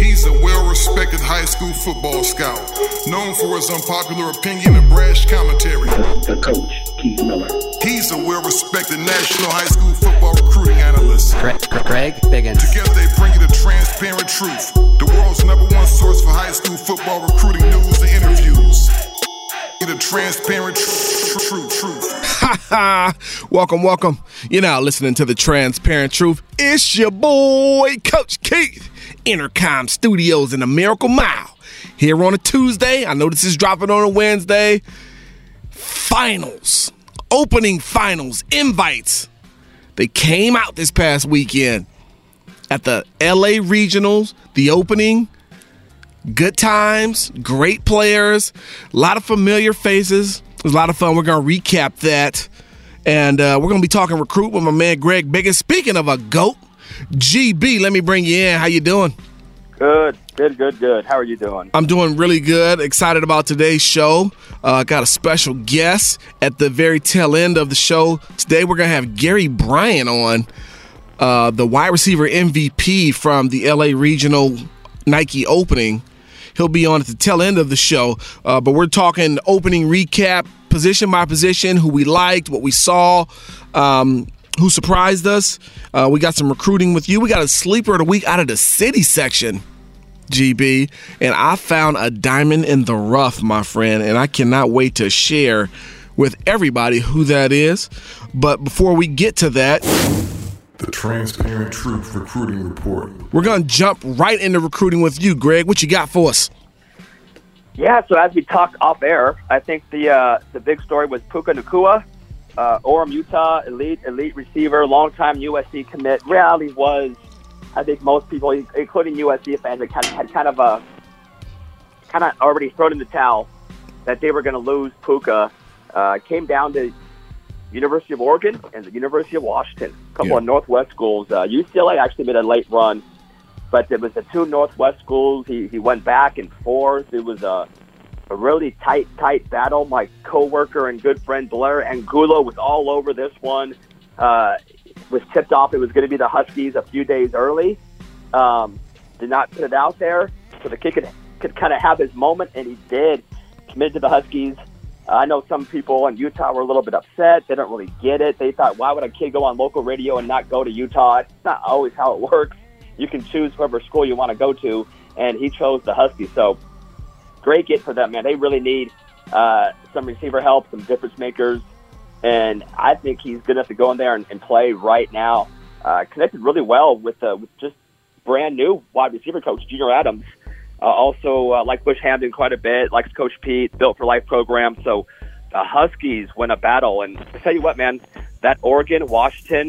He's a well respected high school football scout, known for his unpopular opinion and brash commentary. The coach, Keith Miller. He's a well respected national high school football recruiting analyst. Craig, Greg Biggins. Together they bring you the transparent truth, the world's number one source for high school football recruiting news and interviews. The transparent tr- truth, truth. welcome, welcome. You're now listening to the Transparent Truth. It's your boy, Coach Keith. Intercom Studios in the Miracle Mile. Here on a Tuesday. I know this is dropping on a Wednesday. Finals, opening finals, invites. They came out this past weekend at the LA Regionals, the opening. Good times, great players, a lot of familiar faces. It was a lot of fun. We're going to recap that. And uh, we're going to be talking recruit with my man Greg Biggins. Speaking of a GOAT, GB, let me bring you in. How you doing? Good, good, good, good. How are you doing? I'm doing really good. Excited about today's show. Uh, got a special guest at the very tail end of the show. Today we're going to have Gary Bryant on, uh, the wide receiver MVP from the LA Regional Nike Opening. He'll be on at the tail end of the show, uh, but we're talking opening recap, position by position, who we liked, what we saw, um, who surprised us. Uh, we got some recruiting with you. We got a sleeper of the week out of the city section. GB, and I found a diamond in the rough, my friend, and I cannot wait to share with everybody who that is. But before we get to that, The Transparent Truth Recruiting Report. we're going to jump right into recruiting with you, Greg. What you got for us? Yeah. So as we talked off air, I think the uh, the big story was Puka Nacua, uh, Orem, Utah, elite elite receiver, longtime USC commit. Reality was, I think most people, including USC fans, had kind of, had kind of a kind of already thrown in the towel that they were going to lose Puka. Uh, came down to University of Oregon and the University of Washington, a couple Yeah. of Northwest schools. Uh, UCLA actually made a late run, but it was the two Northwest schools. He, he went back and forth. It was a, a really tight, tight battle. My coworker and good friend Blair Angulo was all over this one. Uh, was tipped off it was going to be the Huskies a few days early. Um, did not put it out there, so the kid could, could kind of have his moment, and he did. Committed to the Huskies. Uh, I know some people in Utah were a little bit upset. They don't really get it. They thought, why would a kid go on local radio and not go to Utah? It's not always how it works. You can choose whoever school you want to go to, and he chose the Huskies. So great get for them, man. They really need uh, some receiver help, some difference makers, and I think he's good enough to go in there and, and play right now. Uh, connected really well with, uh, with just brand new wide receiver coach Junior Adams. Uh, also, uh, like Bush Hamdan quite a bit, likes Coach Pete, built for life program. So the Huskies win a battle, and I tell you what, man, that Oregon, Washington,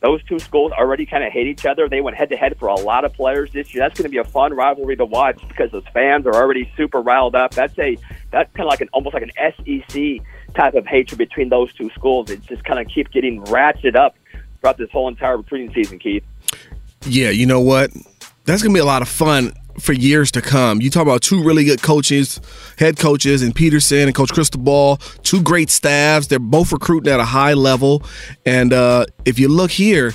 those two schools already kind of hate each other. They went head to head for a lot of players this year. That's going to be a fun rivalry to watch because those fans are already super riled up. That's a that's kind of like an almost like an SEC type of hatred between those two schools. It just kind of keeps getting ratcheted up throughout this whole entire recruiting season, Keith. Yeah, you know what? That's going to be a lot of fun for years to come. You talk about two really good coaches, head coaches, and Petersen and Coach Cristobal, two great staffs. They're both recruiting at a high level. And uh, if you look here,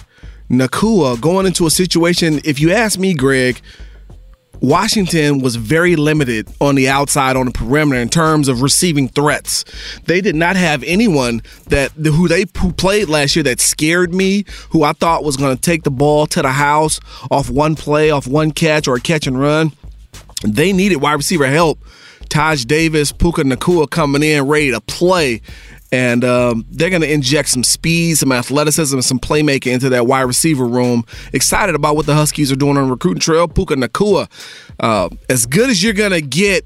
Nacua going into a situation, if you ask me, Greg, Washington was very limited on the outside on the perimeter in terms of receiving threats. They did not have anyone that who they who played last year that scared me, who I thought was going to take the ball to the house off one play, off one catch or a catch and run. They needed wide receiver help. Taj Davis, Puka Nacua coming in ready to play. And um, they're going to inject some speed, some athleticism, and some playmaking into that wide receiver room. Excited about what the Huskies are doing on recruiting trail. Puka Nacua, uh, as good as you're going to get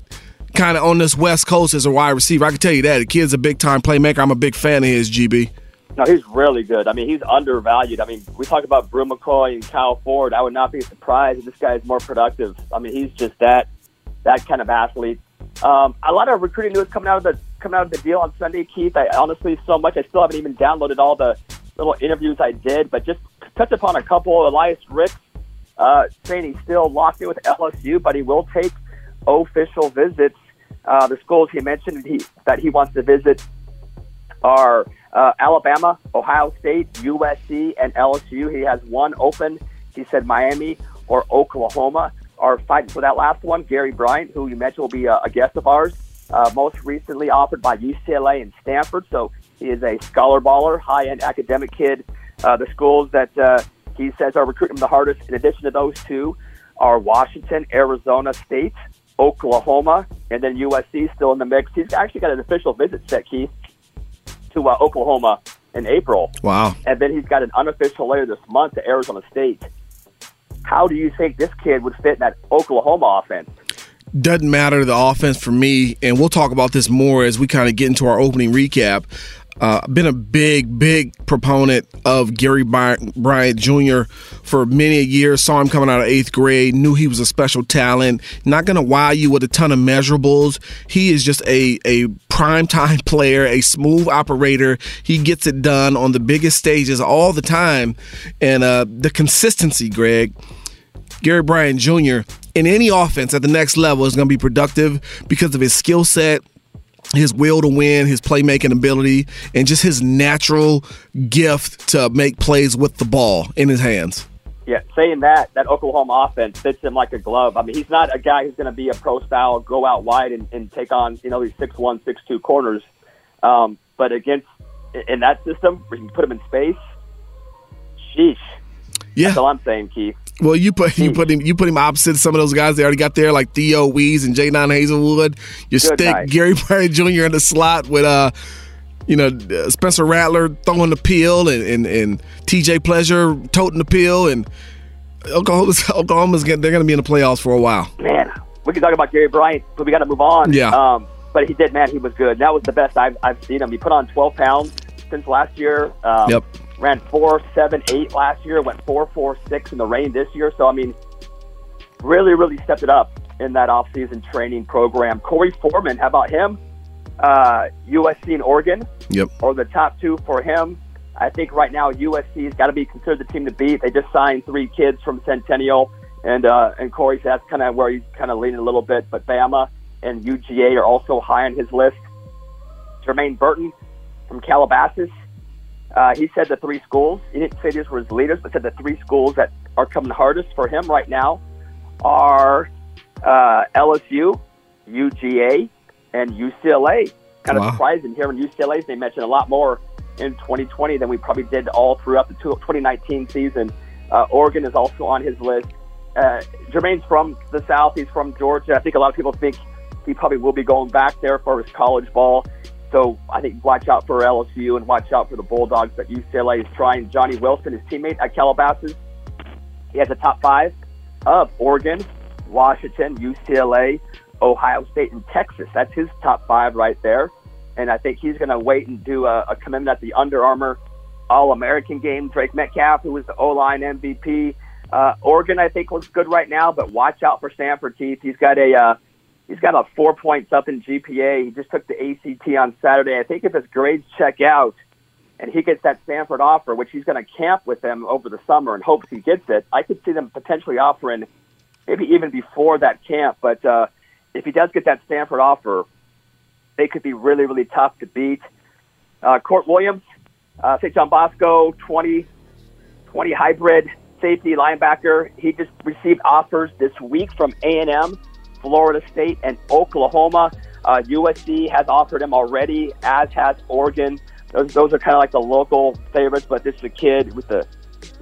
kind of on this West Coast as a wide receiver, I can tell you that. The kid's a big time playmaker. I'm a big fan of his, GB. No, he's really good. I mean, he's undervalued. I mean, we talk about Bru McCoy and Kyle Ford. I would not be surprised if this guy is more productive. I mean, he's just that that kind of athlete. Um, a lot of recruiting news coming out of the coming out of the deal on Sunday, Keith. I honestly so much. I still haven't even downloaded all the little interviews I did, but just touch upon a couple. Elias Ricks uh, saying he's still locked in with LSU, but he will take official visits. Uh, the schools he mentioned he, that he wants to visit are uh, Alabama, Ohio State, USC, and LSU. He has one open. He said Miami or Oklahoma are fighting for that last one. Gary Bryant, who you mentioned will be a, a guest of ours, uh, most recently offered by UCLA and Stanford. So he is a scholar baller, high end academic kid. Uh, the schools that uh, he says are recruiting him the hardest, in addition to those two, are Washington, Arizona State, Oklahoma, and then USC still in the mix. He's actually got an official visit set, Keith, to uh, Oklahoma in April. Wow. And then he's got an unofficial later this month to Arizona State. How do you think this kid would fit in that Oklahoma offense? Doesn't matter the offense for me, and we'll talk about this more as we kind of get into our opening recap. Uh, been a big, big proponent of Gary Bryant Jr. for many years. Saw him coming out of eighth grade. Knew he was a special talent. Not going to wow you with a ton of measurables. He is just a a prime time player, a smooth operator. He gets it done on the biggest stages all the time, and uh, the consistency, Greg. Gary Bryant Jr. in any offense at the next level is going to be productive because of his skill set, his will to win, his playmaking ability, and just his natural gift to make plays with the ball in his hands. Yeah, saying that, that Oklahoma offense fits him like a glove. I mean, he's not a guy who's going to be a pro style, go out wide and, and take on, you know, these six one, six two corners. Um, but against, in that system, where you can put him in space, sheesh. Yeah. That's all I'm saying, Keith. Well, you put you put him you put him opposite some of those guys they already got there, like Theo Wease and Jadon Haselwood. You Good stick night. Gary Bryant Jr. in the slot with uh, you know, uh, Spencer Rattler throwing the peel and and, and T.J. Pledger toting the peel, and Oklahoma's Oklahoma's getting, they're going to be in the playoffs for a while. Man, we can talk about Gary Bryant, but we got to move on. Yeah. Um, but he did, man. He was good. That was the best I've, I've seen him. He put on 12 pounds since last year. Um, Yep. Ran four seven eight last year. Went four four six in the rain this year. So I mean, really, really stepped it up in that offseason training program. Korey Foreman, how about him? Uh, USC and Oregon Yep. are the top two for him. I think right now USC's got to be considered the team to beat. They just signed three kids from Centennial, and uh, and Corey said that's kind of where he's kind of leaning a little bit. But Bama and UGA are also high on his list. Jermaine Burton from Calabasas. Uh, he said the three schools. He didn't say these were his leaders, but said the three schools that are coming hardest for him right now are uh, LSU, UGA, and UCLA. Kind of Wow. surprising hearing UCLA's they mentioned a lot more in 2020 than we probably did all throughout the 2019 season. Uh, Oregon is also on his list. Uh, Jermaine's from the South. He's from Georgia. I think a lot of people think he probably will be going back there for his college ball. So I think watch out for LSU and watch out for the Bulldogs. But UCLA is trying. Johnny Wilson, his teammate at Calabasas, he has a top five of Oregon, Washington, UCLA, Ohio State, and Texas. That's his top five right there. And I think he's going to wait and do a, a commitment at the Under Armour All American game. Drake Metcalf, who was the O line MVP. Uh, Oregon, I think, looks good right now, but watch out for Stanford Keith. He's got a uh, he's got a four points up in GPA. He just took the ACT on Saturday. I think if his grades check out and he gets that Stanford offer, which he's going to camp with them over the summer and hopes he gets it, I could see them potentially offering maybe even before that camp. But uh, if he does get that Stanford offer, they could be really, really tough to beat. Uh, Kourt Williams, uh, St. John Bosco, 20, 20 hybrid safety linebacker. He just received offers this week from A&M, Florida State, and Oklahoma. Uh, USC has offered him already, as has Oregon. Those, those are kind of like the local favorites, but this is a kid with the,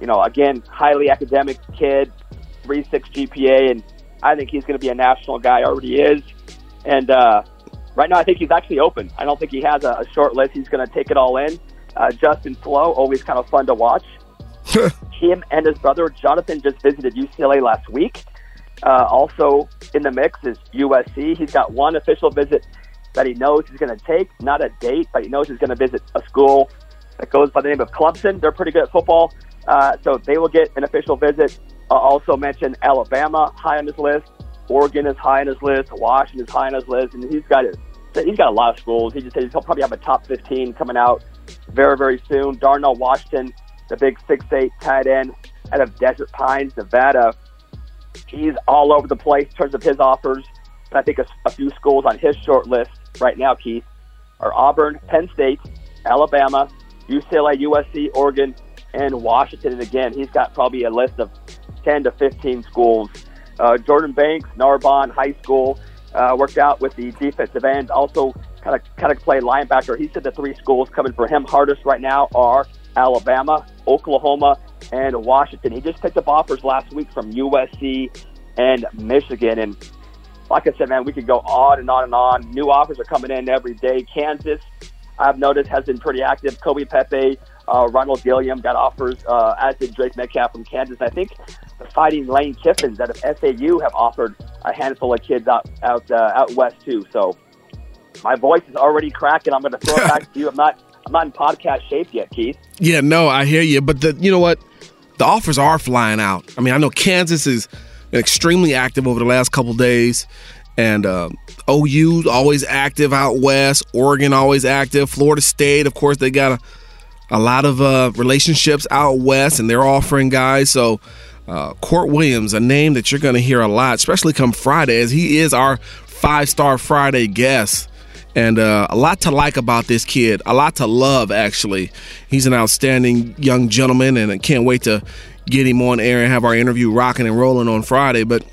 you know, again, highly academic kid, 3.6 GPA, and I think he's going to be a national guy, already is. And uh, right now, I think he's actually open. I don't think he has a, a short list. He's going to take it all in. Uh, Justin Flowe, always kind of fun to watch. Him and his brother Jonathan just visited UCLA last week. Uh, also in the mix is USC. He's got one official visit that he knows he's going to take, not a date, but he knows he's going to visit a school that goes by the name of Clemson. They're pretty good at football, uh, so they will get an official visit. I'll also mention Alabama high on his list. Oregon is high on his list. Washington is high on his list, and he's got. He's got a lot of schools. He just said he'll probably have a top 15 coming out very, very soon. Darnell Washington, the big six-eight tight end out of Desert Pines, Nevada. He's all over the place in terms of his offers. I think a, a few schools on his short list right now, Keith, are Auburn, Penn State, Alabama, UCLA, USC, Oregon, and Washington. And again, he's got probably a list of 10 to 15 schools. Uh, Jordan Banks, Narbonne High School, uh, worked out with the defensive end. Also, kind of kind of play linebacker. He said the three schools coming for him hardest right now are Alabama, Oklahoma, and Washington. He just picked up offers last week from USC and Michigan. And like I said, man, we could go on and on and on. New offers are coming in every day. Kansas, I've noticed, has been pretty active. Kobe Pepe, uh, Ronald Gilliam got offers, uh, as did Drake Metcalf from Kansas. I think the Fighting Lane Kiffins out of FAU have offered a handful of kids out out uh, out west too. So my voice is already cracking. I'm going to throw it back to you. I'm not I'm not in podcast shape yet, Keith. Yeah, no, I hear you, but the you know what, the offers are flying out. I mean, I know Kansas is extremely active over the last couple days, and uh, OU always active out west. Oregon always active. Florida State, of course, they got a a lot of uh, relationships out west, and they're offering guys. So. Uh, Kourt Williams, a name that you're going to hear a lot, especially come Friday, as he is our five star Friday guest. And uh, a lot to like about this kid, a lot to love, actually. He's an outstanding young gentleman, and I can't wait to get him on air and have our interview rocking and rolling on Friday. But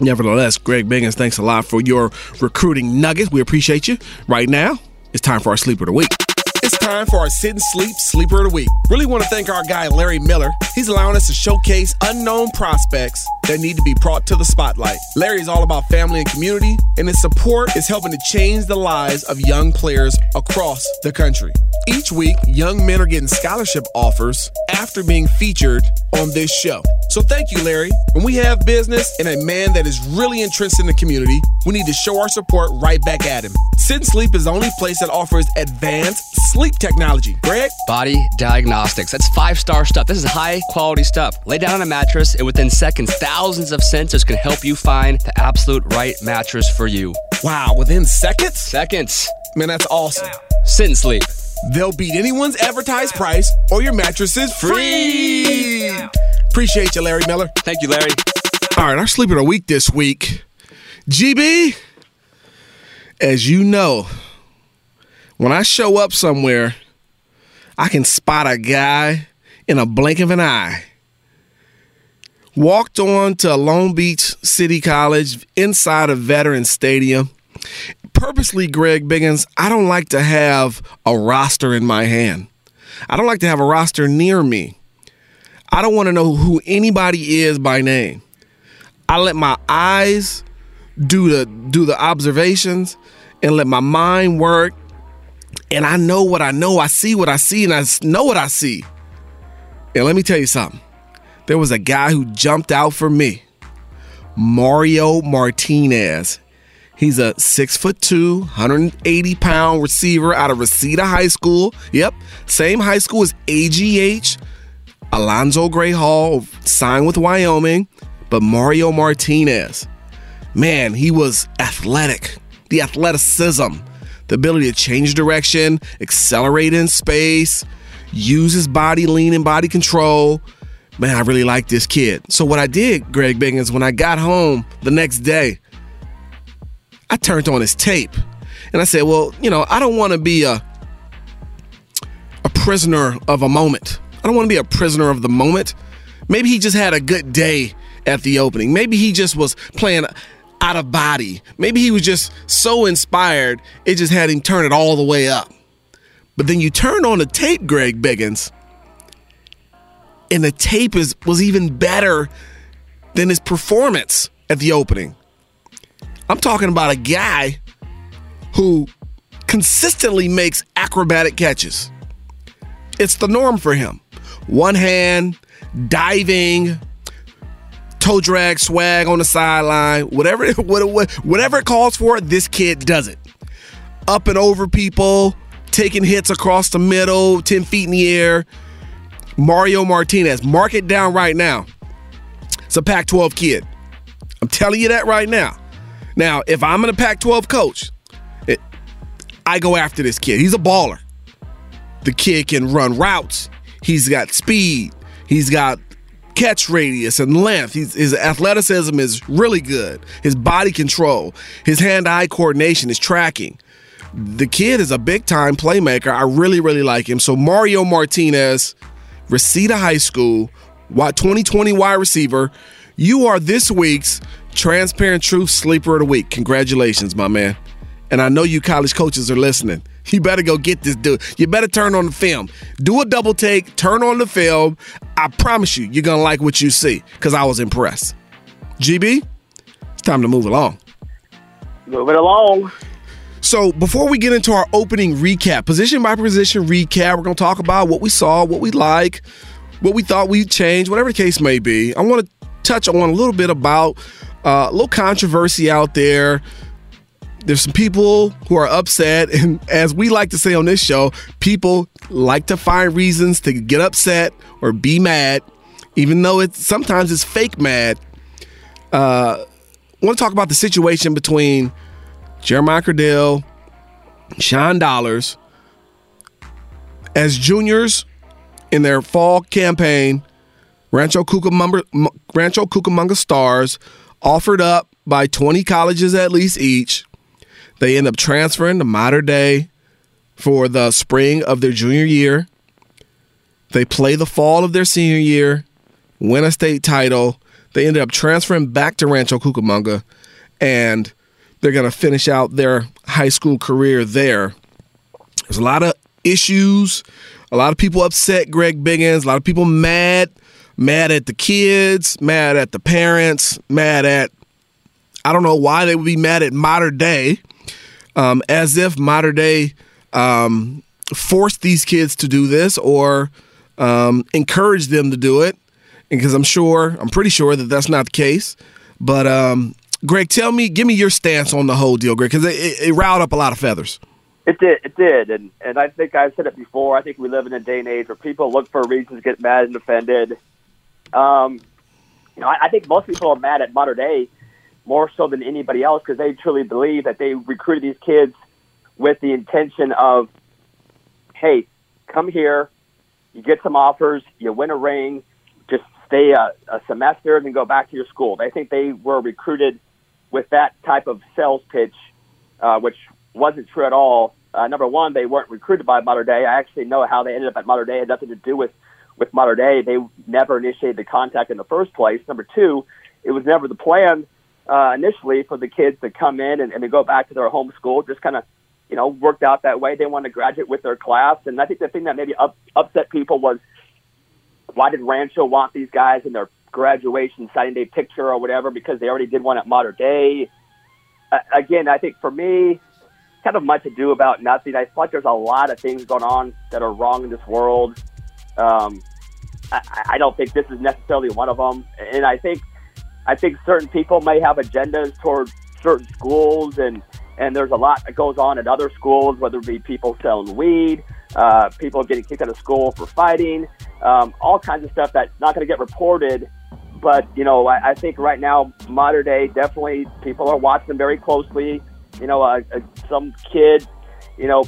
nevertheless, Greg Biggins, thanks a lot for your recruiting nuggets. We appreciate you. Right now, it's time for our sleeper of the week. It's time for our Sit and Sleep Sleeper of the Week. Really want to thank our guy, Larry Miller. He's allowing us to showcase unknown prospects that need to be brought to the spotlight. Larry is all about family and community, and his support is helping to change the lives of young players across the country. Each week, young men are getting scholarship offers after being featured on this show. So thank you, Larry. When we have business and a man that is really entrenched in the community, we need to show our support right back at him. Sit and Sleep is the only place that offers advanced sleep technology. Greg? Body Diagnostics. That's five star stuff. This is high quality stuff. Lay down on a mattress, and within seconds, thousands of sensors can help you find the absolute right mattress for you. Wow, within seconds? Seconds. Man, that's awesome. Sit and sleep. They'll beat anyone's advertised price, or your mattress is free. Appreciate you, Larry Miller. Thank you, Larry. All right, our sleeper of the week this week. GB, as you know, when I show up somewhere, I can spot a guy in a blink of an eye. Walked on to Long Beach City College inside a veteran stadium. Purposely, Greg Biggins, I don't like to have a roster in my hand. I don't like to have a roster near me. I don't want to know who anybody is by name. I let my eyes do the do the observations and let my mind work and I know what I know. I see what I see and I know what I see. And let me tell you something. There was a guy who jumped out for me. Mario Martinez. He's a six foot two, 180 pound receiver out of Reseda High School. Yep, same high school as AGH. Alonzo Gray Hall signed with Wyoming, but Mario Martinez, man, he was athletic. The athleticism, the ability to change direction, accelerate in space, use his body lean and body control. Man, I really like this kid. So what I did, Greg Biggins, when I got home the next day, I turned on his tape and I said, well, you know, I don't want to be a a prisoner of a moment. I don't want to be a prisoner of the moment. Maybe he just had a good day at the opening. Maybe he just was playing out of body. Maybe he was just so inspired, it just had him turn it all the way up. But then you turn on the tape, Greg Biggins, and the tape is was even better than his performance at the opening. I'm talking about a guy who consistently makes acrobatic catches. It's the norm for him. One hand, diving, toe drag swag on the sideline, whatever whatever it calls for, this kid does it. Up and over people, taking hits across the middle, 10 feet in the air. Mario Martinez, mark it down right now. It's a Pac 12 kid. I'm telling you that right now. Now, if I'm in a Pac 12 coach, it, I go after this kid. He's a baller. The kid can run routes, he's got speed, he's got catch radius and length. He's, his athleticism is really good. His body control, his hand eye coordination, his tracking. The kid is a big time playmaker. I really, really like him. So, Mario Martinez, Reseda High School, 2020 wide receiver. You are this week's Transparent Truth Sleeper of the Week. Congratulations, my man. And I know you college coaches are listening. You better go get this dude. You better turn on the film. Do a double take, turn on the film. I promise you, you're going to like what you see because I was impressed. GB, it's time to move along. Moving along. So before we get into our opening recap, position by position recap, we're going to talk about what we saw, what we like, what we thought we'd change, whatever the case may be. I want to touch on a little bit about uh, a little controversy out there. There's some people who are upset, and as we like to say on this show, people like to find reasons to get upset or be mad, even though it's sometimes it's fake mad. Uh, I want to talk about the situation between Jeremiah Criddell, Sean Dollars, as juniors in their fall campaign. Rancho Cucamonga, Rancho Cucamonga Stars offered up by 20 colleges at least each. They end up transferring to Mater Dei for the spring of their junior year. They play the fall of their senior year, win a state title. They ended up transferring back to Rancho Cucamonga, and they're going to finish out their high school career there. There's a lot of issues, a lot of people upset Greg Biggins, a lot of people mad, mad at the kids, mad at the parents, mad at, I don't know why they would be mad at Mater Dei, um, as if Mater Dei um, forced these kids to do this or um, encouraged them to do it. Because I'm sure, I'm pretty sure that that's not the case. But um, Greg, tell me, give me your stance on the whole deal, Greg, because it, it, it riled up a lot of feathers. It did, it did, and and I think I've said it before. I think we live in a day and age where people look for reasons to get mad and offended. Um, you know, I, I think most people are mad at Mater Dei more so than anybody else because they truly believe that they recruited these kids with the intention of, hey, come here, you get some offers, you win a ring, just stay a, a semester and then go back to your school. They think they were recruited with that type of sales pitch, uh, which wasn't true at all. Uh, number one, they weren't recruited by Mater Dei. I actually know how they ended up at Mater Dei. It had nothing to do with with Mater Dei. They never initiated the contact in the first place. Number two, it was never the plan uh, initially for the kids to come in and, and to go back to their home school. Just kind of, you know, worked out that way. They wanted to graduate with their class, and I think the thing that maybe up, upset people was why did Rancho want these guys in their graduation signing day picture or whatever because they already did one at Mater Dei. Uh, again, I think for me, kind of much ado about nothing. I feel like there's a lot of things going on that are wrong in this world. Um, I, I don't think this is necessarily one of them, and I think I think certain people may have agendas toward certain schools, and and there's a lot that goes on at other schools, whether it be people selling weed, uh, people getting kicked out of school for fighting, um, all kinds of stuff that's not going to get reported. But you know, I, I think right now, Mater Dei, definitely people are watching very closely. You know, uh, uh, some kid, you know,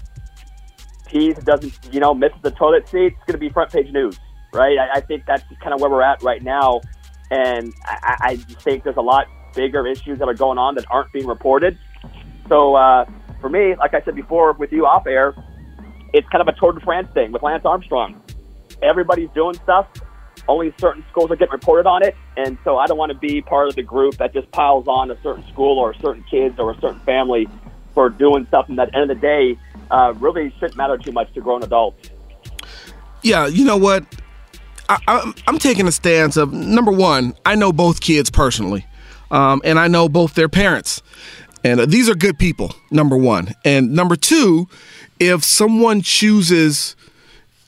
pees doesn't, you know, misses the toilet seat. It's going to be front page news, right? I, I think that's kind of where we're at right now, and I, I just think there's a lot bigger issues that are going on that aren't being reported. So uh, for me, like I said before with you off air, it's kind of a Tour de France thing with Lance Armstrong. Everybody's doing stuff. Only certain schools are getting reported on it, and so I don't want to be part of the group that just piles on a certain school or certain kids or a certain family for doing something that, at the end of the day, uh, really shouldn't matter too much to grown adults. Yeah, you know what? I, I'm, I'm taking a stance of number one, I know both kids personally, um, and I know both their parents. And uh, these are good people, number one. And number two, if someone chooses,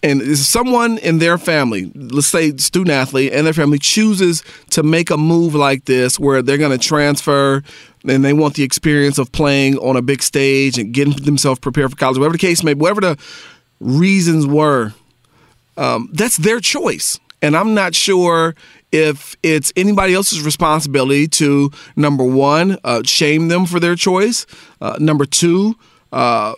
and is someone in their family, let's say student athlete and their family chooses to make a move like this where they're going to transfer and they want the experience of playing on a big stage and getting themselves prepared for college, whatever the case may be, whatever the reasons were, um, that's their choice. And I'm not sure if it's anybody else's responsibility to number one uh, shame them for their choice, uh, number two. Uh,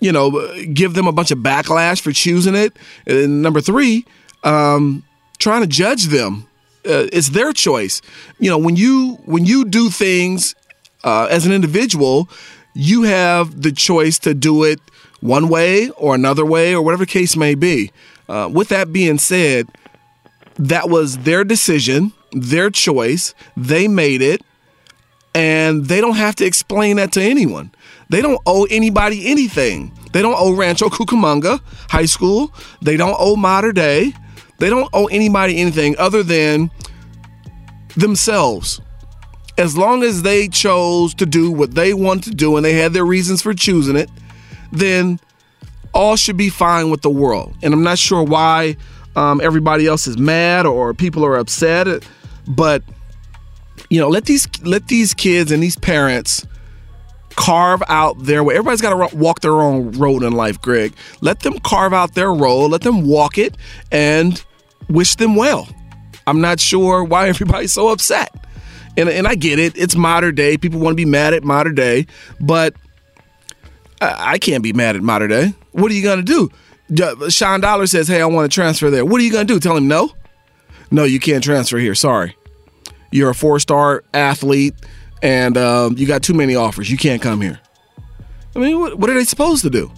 you know, give them a bunch of backlash for choosing it. And number three, um, trying to judge them. Uh, it's their choice. You know, when you when you do things uh, as an individual, you have the choice to do it one way or another way or whatever the case may be. Uh, with that being said, that was their decision, their choice. They made it, and they don't have to explain that to anyone. They don't owe anybody anything. They don't owe Rancho Cucamonga High School. They don't owe Mater Dei. They don't owe anybody anything other than themselves. As long as they chose to do what they want to do and they had their reasons for choosing it, then all should be fine with the world. And I'm not sure why um, everybody else is mad or people are upset, but you know, let these let these kids and these parents carve out their way. Everybody's got to walk their own road in life, Greg. Let them carve out their road, let them walk it, and wish them well. I'm not sure why everybody's so upset. And, and I get it. It's Mater Dei. People want to be mad at Mater Dei. but I, can't be mad at Mater Dei. What are you going to do? Sean Dollar says, Hey, I want to transfer there. What are you going to do? Tell him no? No, you can't transfer here. Sorry. You're a four star athlete and um, you got too many offers. You can't come here. I mean, what, what are they supposed to do?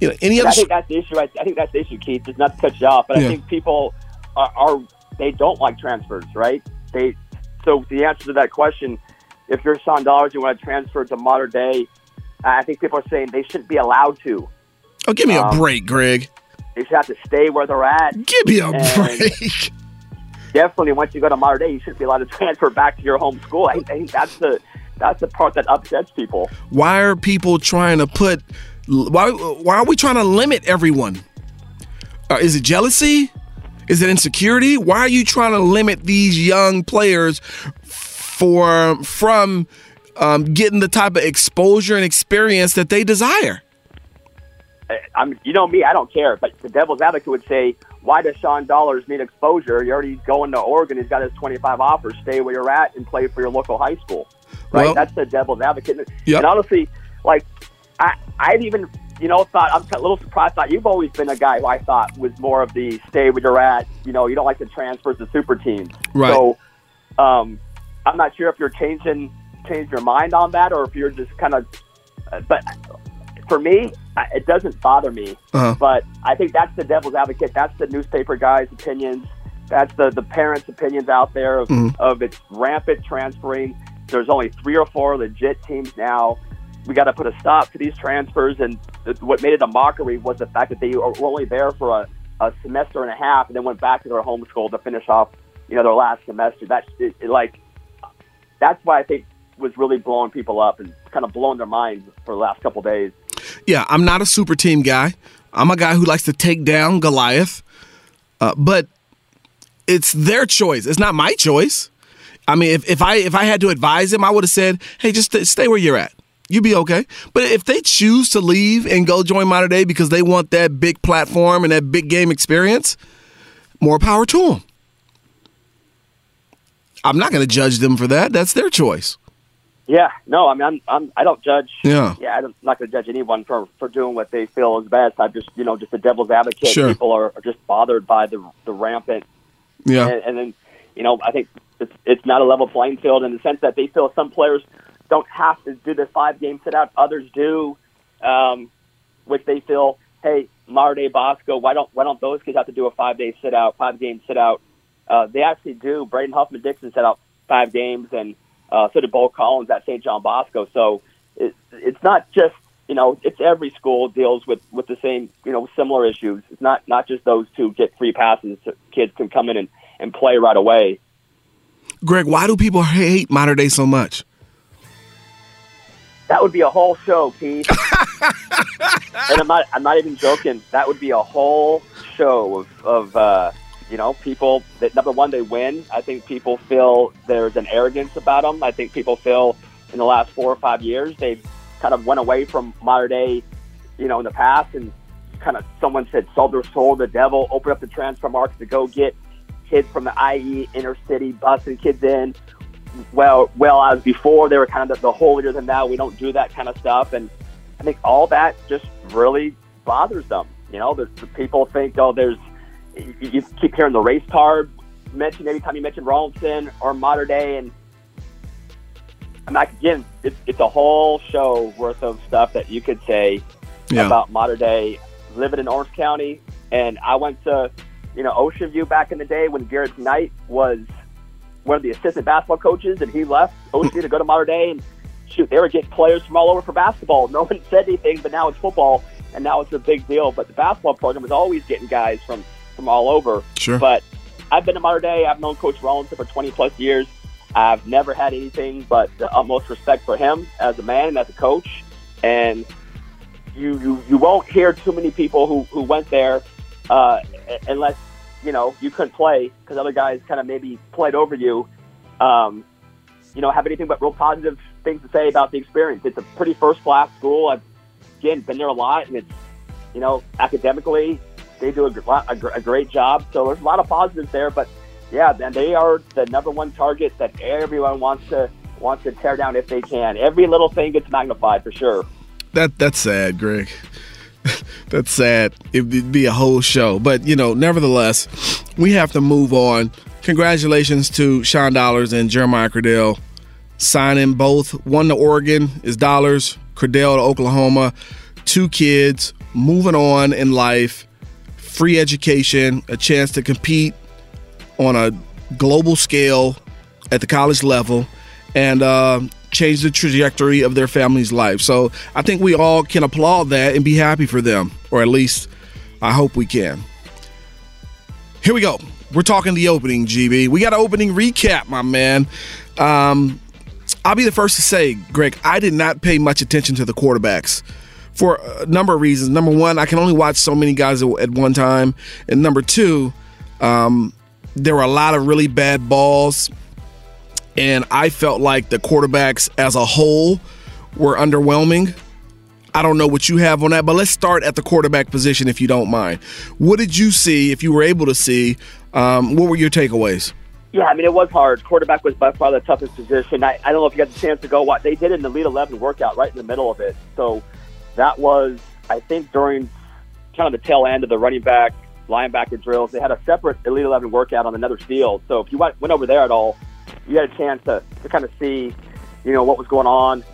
You know, any other? I think that's the issue. I, I think that's the issue, Keith. Just not to cut you off, but yeah. I think people are, are they don't like transfers, right? They so the answer to that question, if you're Sean Dollars, you want to transfer to Mater Dei. I think people are saying they shouldn't be allowed to. Oh, give me um, a break, Greg. They should have to stay where they're at. Give me a break definitely once you go to Mater Dei, you shouldn't be allowed to transfer back to your home school. I, I think that's the that's the part that upsets people. Why are people trying to put? Why why are we trying to limit everyone? Uh, is it jealousy? Is it insecurity? Why are you trying to limit these young players for from um, getting the type of exposure and experience that they desire? I'm, you know me, I don't care. But the devil's advocate would say, why does Sean Dollars need exposure? You're already going to Oregon. He's got his 25 offers. Stay where you're at and play for your local high school. Right? Well, That's the devil's advocate. Yep. And honestly, like, I, I'd even, you know, thought, I'm a little surprised. Thought you've always been a guy who I thought was more of the stay where you're at. You know, you don't like the transfers to super teams. Right. So, um, I'm not sure if you're changing, change your mind on that or if you're just kind of, uh, but for me, it doesn't bother me. Uh-huh. But I think that's the devil's advocate. That's the newspaper guys' opinions. That's the, the parents' opinions out there of, mm-hmm. of its rampant transferring. There's only three or four legit teams now. We got to put a stop to these transfers. And what made it a mockery was the fact that they were only there for a, a semester and a half and then went back to their home school to finish off, you know, their last semester. That's it, it, like, that's why I think was really blowing people up and kind of blowing their minds for the last couple days. Yeah, I'm not a super team guy. I'm a guy who likes to take down Goliath, uh, but it's their choice. It's not my choice. I mean, if, if I if I had to advise him, I would have said, "Hey, just stay where you're at. You'd be okay." But if they choose to leave and go join Mater Dei because they want that big platform and that big game experience, more power to them. I'm not going to judge them for that. That's their choice. Yeah, no, I mean, I'm, I'm I don't judge. Yeah, yeah, I'm not going to judge anyone for for doing what they feel is best. I'm just, you know, just a devil's advocate. Sure. People are, are just bothered by the the rampant. Yeah, and, and then, you know, I think it's it's not a level playing field in the sense that they feel some players don't have to do the five game sit out, others do, um, which they feel, hey, Mater Dei Bosco, why don't why don't those kids have to do a five day sit out, five game sit out? Uh, they actually do. Braden Huffman Dixon set out five games and uh, so did Bo Collins at St. John Bosco. So it, it's not just you know it's every school deals with with the same you know similar issues. It's not not just those two get free passes. So kids can come in and, and play right away. Greg, why do people hate Mater Dei so much? That would be a whole show, Keith. and I'm not I'm not even joking. That would be a whole show of of uh, you know, people that number one they win. I think people feel there's an arrogance about them. I think people feel in the last four or five years they've kind of went away from Mater Dei, you know, in the past and kind of someone said sold their soul to the devil, open up the transfer market to go get kids from the IE inner city busing kids in. Well, well, as before, they were kind of the, the holier than thou. We don't do that kind of stuff, and I think all that just really bothers them. You know, the, the people think, oh, there's you, you keep hearing the race card mentioned every time you mention Rollinson or Mater Dei, and I'm like, again, it's, it's a whole show worth of stuff that you could say Yeah. about Mater Dei living in Orange County. And I went to, you know, Ocean View back in the day when Garrett Knight was one of the assistant basketball coaches, and he left Ocean View to go to Mater Dei. And shoot, they were getting players from all over for basketball. No one said anything, but now it's football, and now it's a big deal. But the basketball program is always getting guys from from all over. Sure. But I've been to Mater Dei. I've known Coach Rollinson for 20 plus years. I've never had anything but the utmost respect for him as a man and as a coach. And you you, you won't hear too many people who, who went there uh, unless you know you couldn't play because other guys kind of maybe played over you. Um, you know, have anything but real positive things to say about the experience. It's a pretty first class school. I've again been there a lot, and it's you know academically they do a, gr- a, a great job. So there's a lot of positives there, but yeah, then they are the number one target that everyone wants to wants to tear down if they can. Every little thing gets magnified for sure. That that's sad, Greg. that's sad. It'd be a whole show, but you know, nevertheless, we have to move on. Congratulations to Sean Dollars and Jeremiah Criddell signing both. One to Oregon is Dollars, Criddell to Oklahoma. Two kids moving on in life, free education, a chance to compete on a global scale at the college level and uh, change the trajectory of their family's life. So I think we all can applaud that and be happy for them, or at least I hope we can. Here we go. We're talking the opening, GB. We got an opening recap, my man. Um, I'll be the first to say, Greg, I did not pay much attention to the quarterbacks for a number of reasons. Number one, I can only watch so many guys at one time. And number two, um, there were a lot of really bad balls. And I felt like the quarterbacks as a whole were underwhelming. I don't know what you have on that, but let's start at the quarterback position if you don't mind. What did you see, if you were able to see? Um, what were your takeaways? Yeah, I mean, it was hard. Quarterback was by far the toughest position. I, I don't know if you got the chance to go watch. They did an Elite 11 workout right in the middle of it. So that was, I think, during kind of the tail end of the running back, linebacker drills. They had a separate Elite 11 workout on another field. So if you went, went over there at all, you had a chance to, to kind of see, you know, what was going on.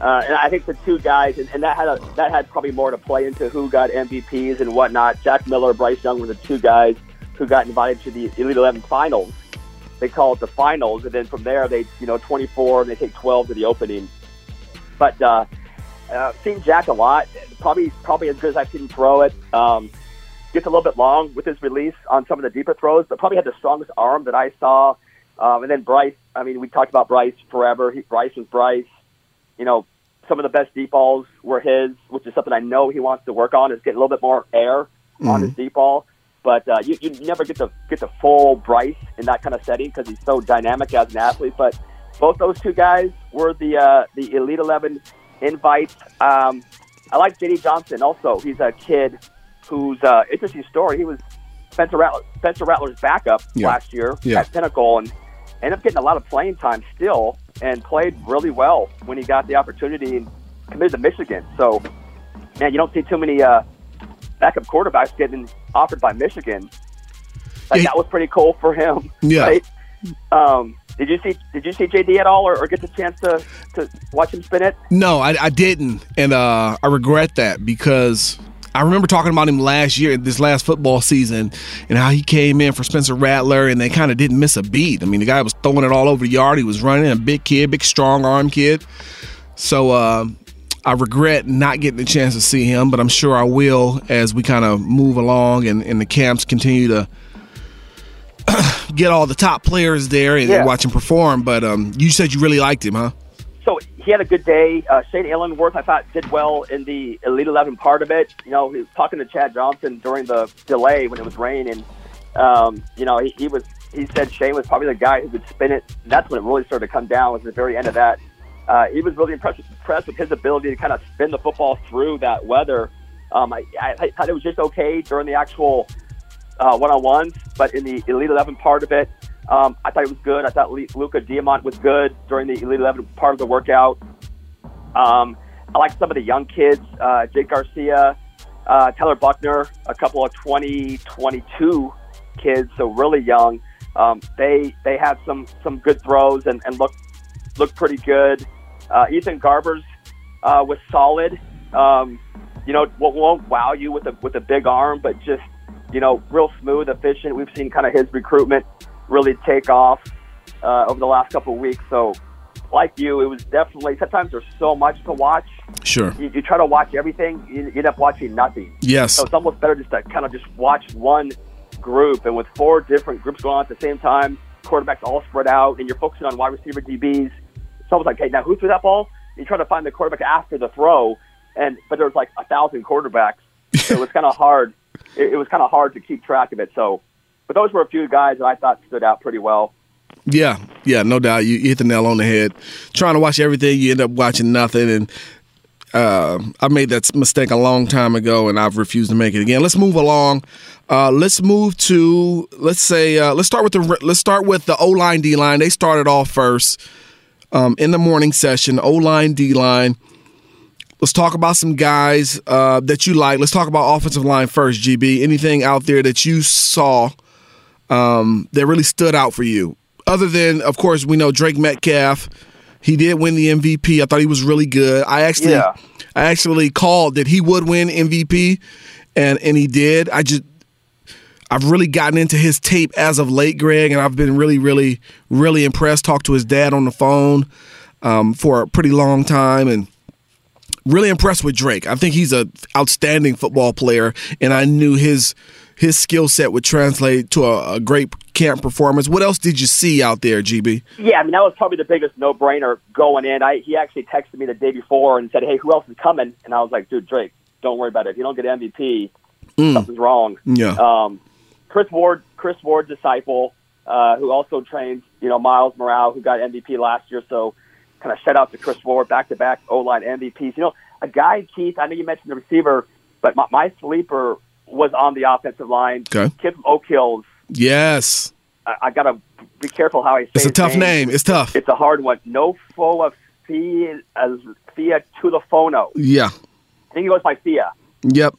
Uh, and I think the two guys, and, and that had a, that had probably more to play into who got MVPs and whatnot. Jack Miller, Bryce Young were the two guys who got invited to the Elite 11 finals. They call it the finals, and then from there they, you know, 24 and they take 12 to the opening. But uh, uh, seen Jack a lot, probably probably as good as I've seen him throw it. Um, gets a little bit long with his release on some of the deeper throws, but probably had the strongest arm that I saw. Um, and then Bryce, I mean, we talked about Bryce forever. He, Bryce was Bryce. You know, some of the best deep balls were his, which is something I know he wants to work on. Is getting a little bit more air on his deep ball. But uh, you, you never get to get the full Bryce in that kind of setting because he's so dynamic as an athlete. But both those two guys were the uh, the Elite Eleven invites. Um, I like JD Johnson also. He's a kid who's uh, interesting story. He was Spencer Rattler, Spencer Rattler's backup Yeah. last year Yeah. at Pinnacle and ended up getting a lot of playing time still and played really well when he got the opportunity and committed to Michigan. So, man, you don't see too many uh, backup quarterbacks getting offered by Michigan. Like, Yeah. that was pretty cool for him. Yeah. right? Um, did you see Did you see JD at all, or, or get the chance to, to watch him spin it? No, I, I didn't, and uh, I regret that because I remember talking about him last year, this last football season, and how he came in for Spencer Rattler, and they kind of didn't miss a beat. I mean, the guy was throwing it all over the yard. He was running, a big kid, big strong arm kid. So uh, I regret not getting the chance to see him, but I'm sure I will as we kind of move along and, and the camps continue to get all the top players there and, Yeah. watch him perform. But um, you said you really liked him, huh? so he had a good day. Uh, Shane Illingworth, I thought, did well in the Elite Eleven part of it. You know, he was talking to Chad Johnson during the delay when it was raining. Um, you know, he, he was. He said Shane was probably the guy who could spin it. And that's when it really started to come down. Was the very end of that. Uh, he was really impressed, impressed with his ability to kind of spin the football through that weather. Um, I, I, I thought it was just okay during the actual uh, one-on-ones, but in the Elite Eleven part of it, um, I thought it was good. I thought Luca Diamont was good during the Elite Eleven part of the workout. Um, I like some of the young kids, uh, Jake Garcia, uh, Tyler Buchner, a couple of 2022 kids, so really young. Um, they they had some some good throws and, and look look pretty good. Uh, Ethan Garbers uh, was solid. Um, you know, won't wow you with a with a big arm, but just you know, real smooth, efficient. We've seen kind of his recruitment really take off uh, over the last couple of weeks. So, like you, it was definitely sometimes there's so much to watch. Sure. You, you try to watch everything, you, you end up watching nothing. Yes. So it's almost better just to kind of just watch one group, and with four different groups going on at the same time, quarterbacks all spread out, and you're focusing on wide receiver DBs. It's almost like, hey, now who threw that ball? you try to find the quarterback after the throw, and but there's like a thousand quarterbacks, so it was kind of hard. It, it was kind of hard to keep track of it. So, but those were a few guys that I thought stood out pretty well. Yeah, yeah, no doubt. You, you hit the nail on the head. Trying to watch everything, you end up watching nothing, and uh, I made that mistake a long time ago, and I've refused to make it again. Let's move along. Uh, let's move to let's say uh, let's start with the let's start with the O line D line. They started off first um, in the morning session. O line D line. Let's talk about some guys uh, that you like. Let's talk about offensive line first. GB, anything out there that you saw um, that really stood out for you? Other than, of course, we know Drake Metcalf. He did win the MVP. I thought he was really good. I actually, Yeah. I actually called that he would win MVP, and and he did. I just I've really gotten into his tape as of late, Greg, and I've been really, really, really impressed. Talked to his dad on the phone um, for a pretty long time, and really impressed with Drake. I think he's a outstanding football player, and I knew his his skill set would translate to a, a great camp performance. What else did you see out there, GB? Yeah, I mean that was probably the biggest no-brainer going in. I he actually texted me the day before and said, "Hey, who else is coming?" And I was like, "Dude, Drake, don't worry about it. If you don't get MVP, something's wrong." Yeah. Um, Chris Ward, Chris Ward's disciple, uh, who also trains, you know, Miles Morale, who got MVP last year. So, kind of shout out to Chris Ward, back-to-back O-line MVPs. You know, a guy, Keith. I know you mentioned the receiver, but my, my sleeper was on the offensive line. Okay. Kid from Oak Hills. Yes, I, I got to be careful how I say it's a tough name. name. It's tough. It's a hard one. No foa fia to the phono. Yeah. I think it goes by fia. Yep.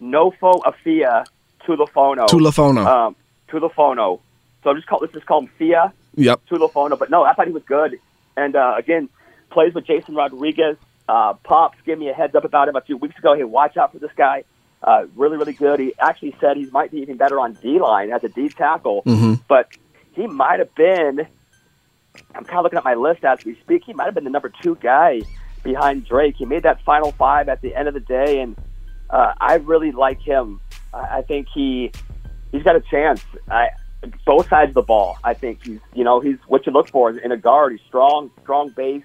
No foa fia to the phono. Tulifono. Um, to the phono. So just call let's just call him fia Yep. to the phono. But no, I thought he was good. And uh, again, plays with Jason Rodriguez. Uh, Pops gave me a heads up about him a few weeks ago. Hey, watch out for this guy. Uh, really, really good. He actually said he might be even better on D line as a D tackle. But he might have been. I'm kind of looking at my list as we speak. He might have been the number two guy behind Drake. He made that final five at the end of the day, and uh, I really like him. I, I think he he's got a chance. I, both sides of the ball. I think he's you know he's what you look for in a guard. He's strong, strong base,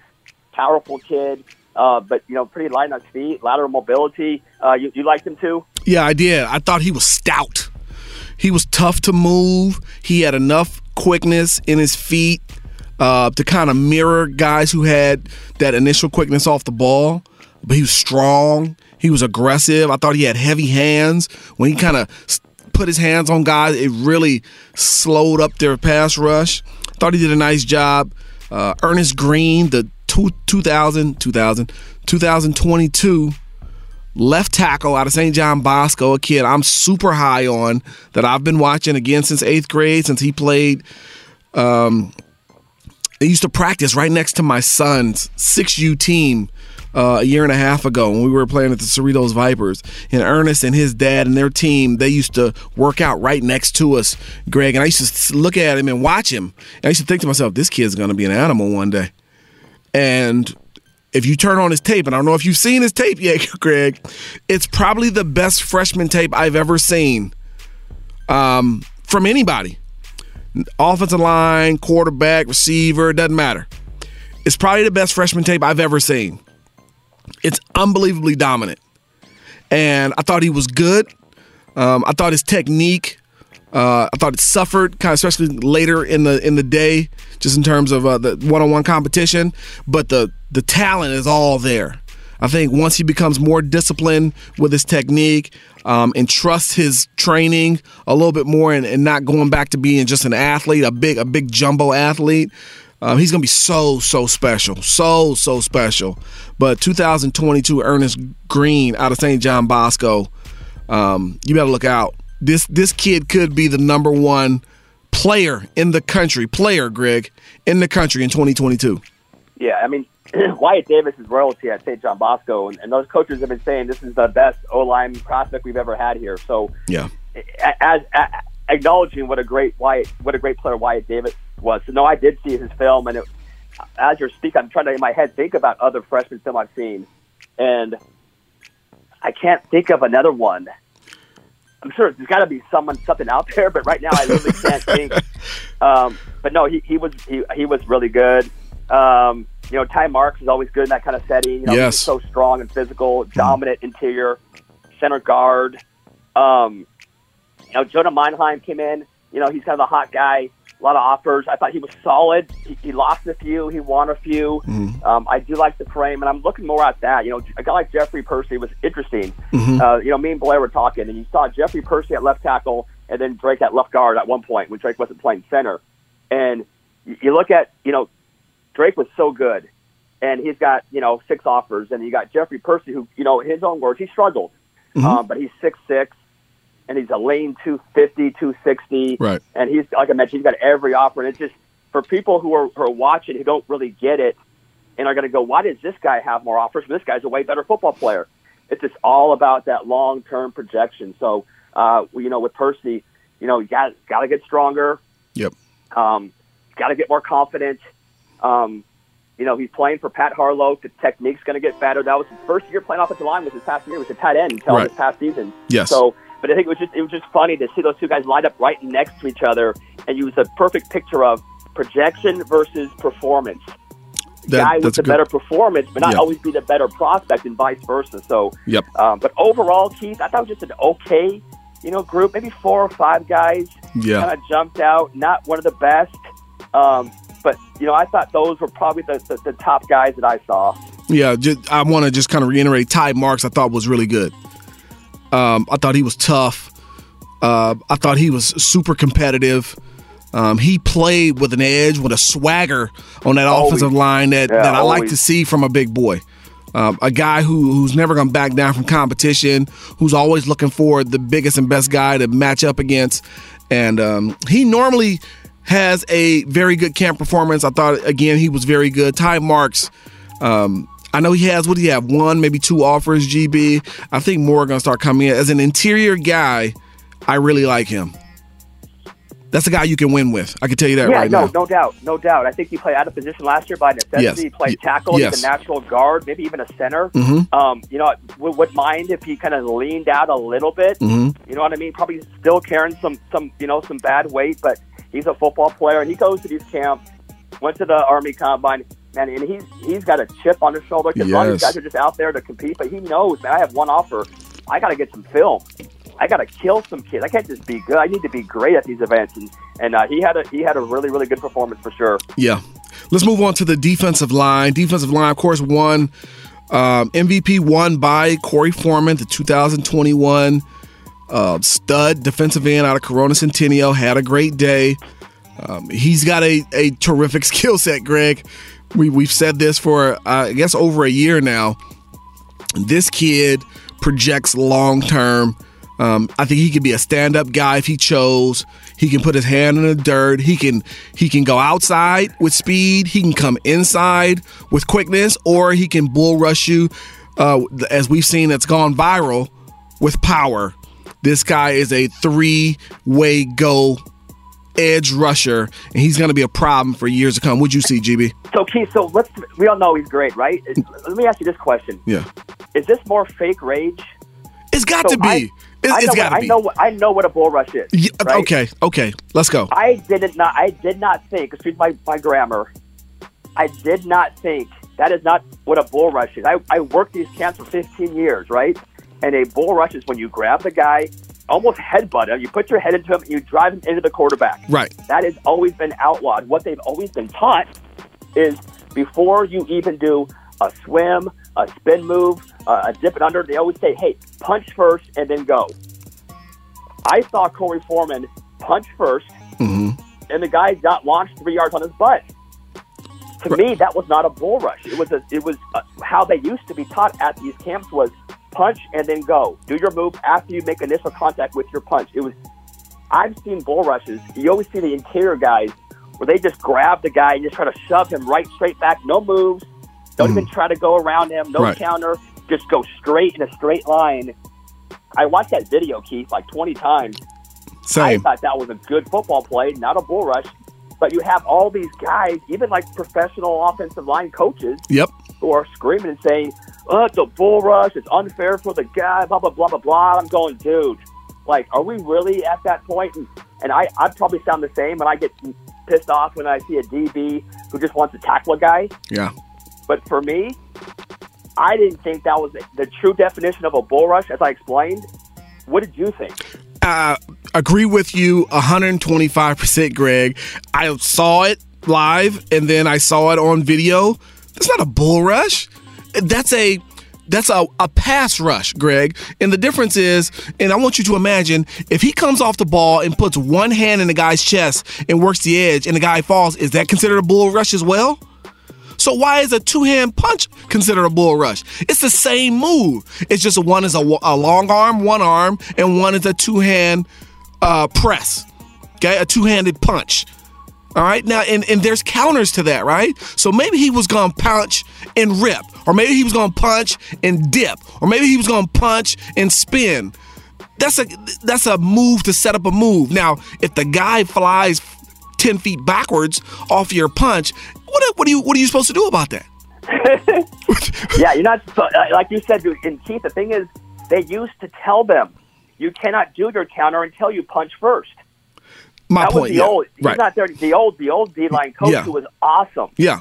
powerful kid. Uh, but you know, pretty light on his feet, lateral mobility. Uh, you, you liked him too? Yeah, I did. I thought he was stout. He was tough to move. He had enough quickness in his feet uh, to kind of mirror guys who had that initial quickness off the ball. But he was strong. He was aggressive. I thought he had heavy hands. When he kind of put his hands on guys, it really slowed up their pass rush. Thought he did a nice job. Uh, Earnest Greene, the two, 2000, 2000, 2022 left tackle out of St. John Bosco, a kid I'm super high on that I've been watching again since eighth grade, since he played. Um, they used to practice right next to my son's 6U team uh, a year and a half ago when we were playing at the Cerritos Vipers. And Earnest and his dad and their team, they used to work out right next to us, Greg. And I used to look at him and watch him. And I used to think to myself, this kid's going to be an animal one day. And if you turn on his tape, and I don't know if you've seen his tape yet, Greg, it's probably the best freshman tape I've ever seen um, from anybody. Offensive line, quarterback, receiver, doesn't matter. It's probably the best freshman tape I've ever seen. It's unbelievably dominant. And I thought he was good. Um, I thought his technique, uh, I thought it suffered, kind of especially later in the in the day, just in terms of uh, the one-on-one competition. But the the talent is all there. I think once he becomes more disciplined with his technique um, and trusts his training a little bit more, and, and, not going back to being just an athlete, a big a big jumbo athlete, um, he's gonna be so so special, so so special. But 2022 Earnest Greene out of St. John Bosco, um, you better look out. This this kid could be the number one player in the country, player Greg in the country in 2022. Yeah, I mean Wyatt Davis is royalty at St. John Bosco, and, and those coaches have been saying this is the best O line prospect we've ever had here. So yeah, as, as acknowledging what a great Wyatt, what a great player Wyatt Davis was. So no, I did see his film, and it, as you're speaking, I'm trying to in my head think about other freshman film I've seen, and I can't think of another one. I'm sure there's got to be someone something out there, but right now I really can't think. Um, but no, he, he was he, he was really good. Um, you know, Ty Marks is always good in that kind of setting. You know, yes. he's so strong and physical, dominant interior, center guard. Um, you know, Jonah Monheim came in. You know, he's kind of a hot guy. A lot of offers. I thought he was solid. He, he lost a few. He won a few. Mm. Um, I do like the frame, and I'm looking more at that. You know, a guy like Jeffrey Persi was interesting. Mm-hmm. Uh, you know, me and Blair were talking, and you saw Jeffrey Persi at left tackle, and then Drake at left guard at one point when Drake wasn't playing center. And you look at, you know, Drake was so good, and he's got you know six offers, and you got Jeffrey Persi, who you know his own words, he struggled, mm-hmm. um, but he's six six, and he's a lane 250, 260, right? And he's like I mentioned, he's got every offer, and it's just for people who are, who are watching who don't really get it, and are going to go, why does this guy have more offers? This guy's a way better football player. It's just all about that long term projection. So, uh, you know, with Persi, you know, you got got to get stronger. Yep. Um, got to get more confident. Um, you know, he's playing for Pat Harlow. The technique's going to get better. That was his first year playing offensive line. Was his past year. It was a tight end until right. his past season. Yes. So, but I think it was just it was just funny to see those two guys lined up right next to each other, and use a perfect picture of projection versus performance. The that, guy with the good, better performance, but not yep. always be the better prospect, and vice versa. So, yep. Um, but overall, Keith, I thought it was just an okay, you know, group. Maybe four or five guys yeah. kind of jumped out. Not one of the best. Um, but you know, I thought those were probably the, the, the top guys that I saw. Yeah, just, I want to just kind of reiterate. Ty Marks, I thought was really good. Um, I thought he was tough. Uh, I thought he was super competitive. Um, he played with an edge, with a swagger on that Always. offensive line that, Yeah, that I like to see from a big boy. Um, a guy who who's never going to back down from competition, who's always looking for the biggest and best guy to match up against. And um, he normally has a very good camp performance. I thought again he was very good. Ty Marks, um, I know he has what do you have one maybe two offers. GB, I think more are to start coming in as an interior guy. I really like him. That's a guy you can win with. I can tell you that yeah, right no, now. no doubt, no doubt. I think he played out of position last year by necessity. Yes. He played tackle, yes. he's a natural guard, maybe even a center. Mhm. Um, you know, would, would mind if he kind of leaned out a little bit. Mhm. You know what I mean? Probably still carrying some, some, you know, some bad weight, but he's a football player, and he goes to these camps. Went to the Army Combine, man, and he's he's got a chip on his shoulder because a lot of these guys are just out there to compete. But he knows, man, I have one offer. I got to get some film. I got to kill some kids. I can't just be good. I need to be great at these events, and and uh, he had a he had a really really good performance for sure. Yeah. Let's move on to the defensive line. Defensive line, of course, won um, MVP won by Korey Foreman, the 2021 uh, stud defensive end out of Corona Centennial. Had a great day. Um, he's got a, a terrific skill set, Greg. We, we've said this for, uh, I guess, over a year now. This kid projects long term. Um, I think he could be a stand up guy if he chose. He can put his hand in the dirt. He can he can go outside with speed. He can come inside with quickness, or he can bull rush you, uh, as we've seen that's gone viral with power. This guy is a three way go edge rusher, and he's going to be a problem for years to come. Would you see, GB? So Keith, so let's we all know he's great, right? Let me ask you this question: Yeah, Is this more fake rage? it's got So to be. I- it's I it's got to I know I know what a bull rush is. Yeah, right? Okay, okay, let's go. I did not. I did not think. Excuse my my grammar. I did not think that is not what a bull rush is. I, I worked these camps for 15 years, right? And a bull rush is when you grab the guy, almost headbutt him, you put your head into him, and you drive him into the quarterback. Right. That has always been outlawed. What they've always been taught is before you even do a swim, a spin move, uh, a dip it under. They always say, "Hey, punch first and then go." I saw Korey Foreman punch 1st and the guy got launched three yards on his butt. To me, that was not a bull rush. It was a, it was uh how they used to be taught at these camps was punch and then go. Do your move after you make initial contact with your punch. It was. I've seen bull rushes. You always see the interior guys where they just grab the guy and just try to shove him right straight back. No moves. Don't even mm. try to go around him. No Right. counter. Just go straight in a straight line. I watched that video, Keith, like 20 times. Same. I thought that was a good football play, not a bull rush. But you have all these guys, even like professional offensive line coaches, Yep. who are screaming and saying, "Oh, it's a bull rush. It's unfair for the guy." Blah blah blah blah blah. I'm going, dude. Like, are we really at that point? And, and I, I probably sound the same, and I get pissed off when I see a DB who just wants to tackle a guy. Yeah. But for me, I didn't think that was the true definition of a bull rush, as I explained. What did you think? uh, agree with you 125%, Greg. I saw it live and then I saw it on video. That's not a bull rush. That's a that's a, a pass rush, Greg. And the difference is, and I want you to imagine if he comes off the ball and puts one hand in the guy's chest and works the edge and the guy falls, is that considered a bull rush as well? So why is a two-hand punch considered a bull rush? It's the same move. It's just one is a, a long arm, one arm, and one is a two-hand uh, press. Okay, a two-handed punch. All right, now and, and there's counters to that, right? So maybe he was gonna punch and rip, or maybe he was gonna punch and dip, or maybe he was gonna punch and spin. That's a that's a move to set up a move. Now, if the guy flies ten feet backwards off your punch, what what are you what are you supposed to do about that? yeah, you're not uh, like you said. And Keith, the thing is, they used to tell them you cannot do your counter until you punch first. My That point. was the yeah. old. He's right. not there. The old, the old D line coach Yeah. who was awesome, yeah.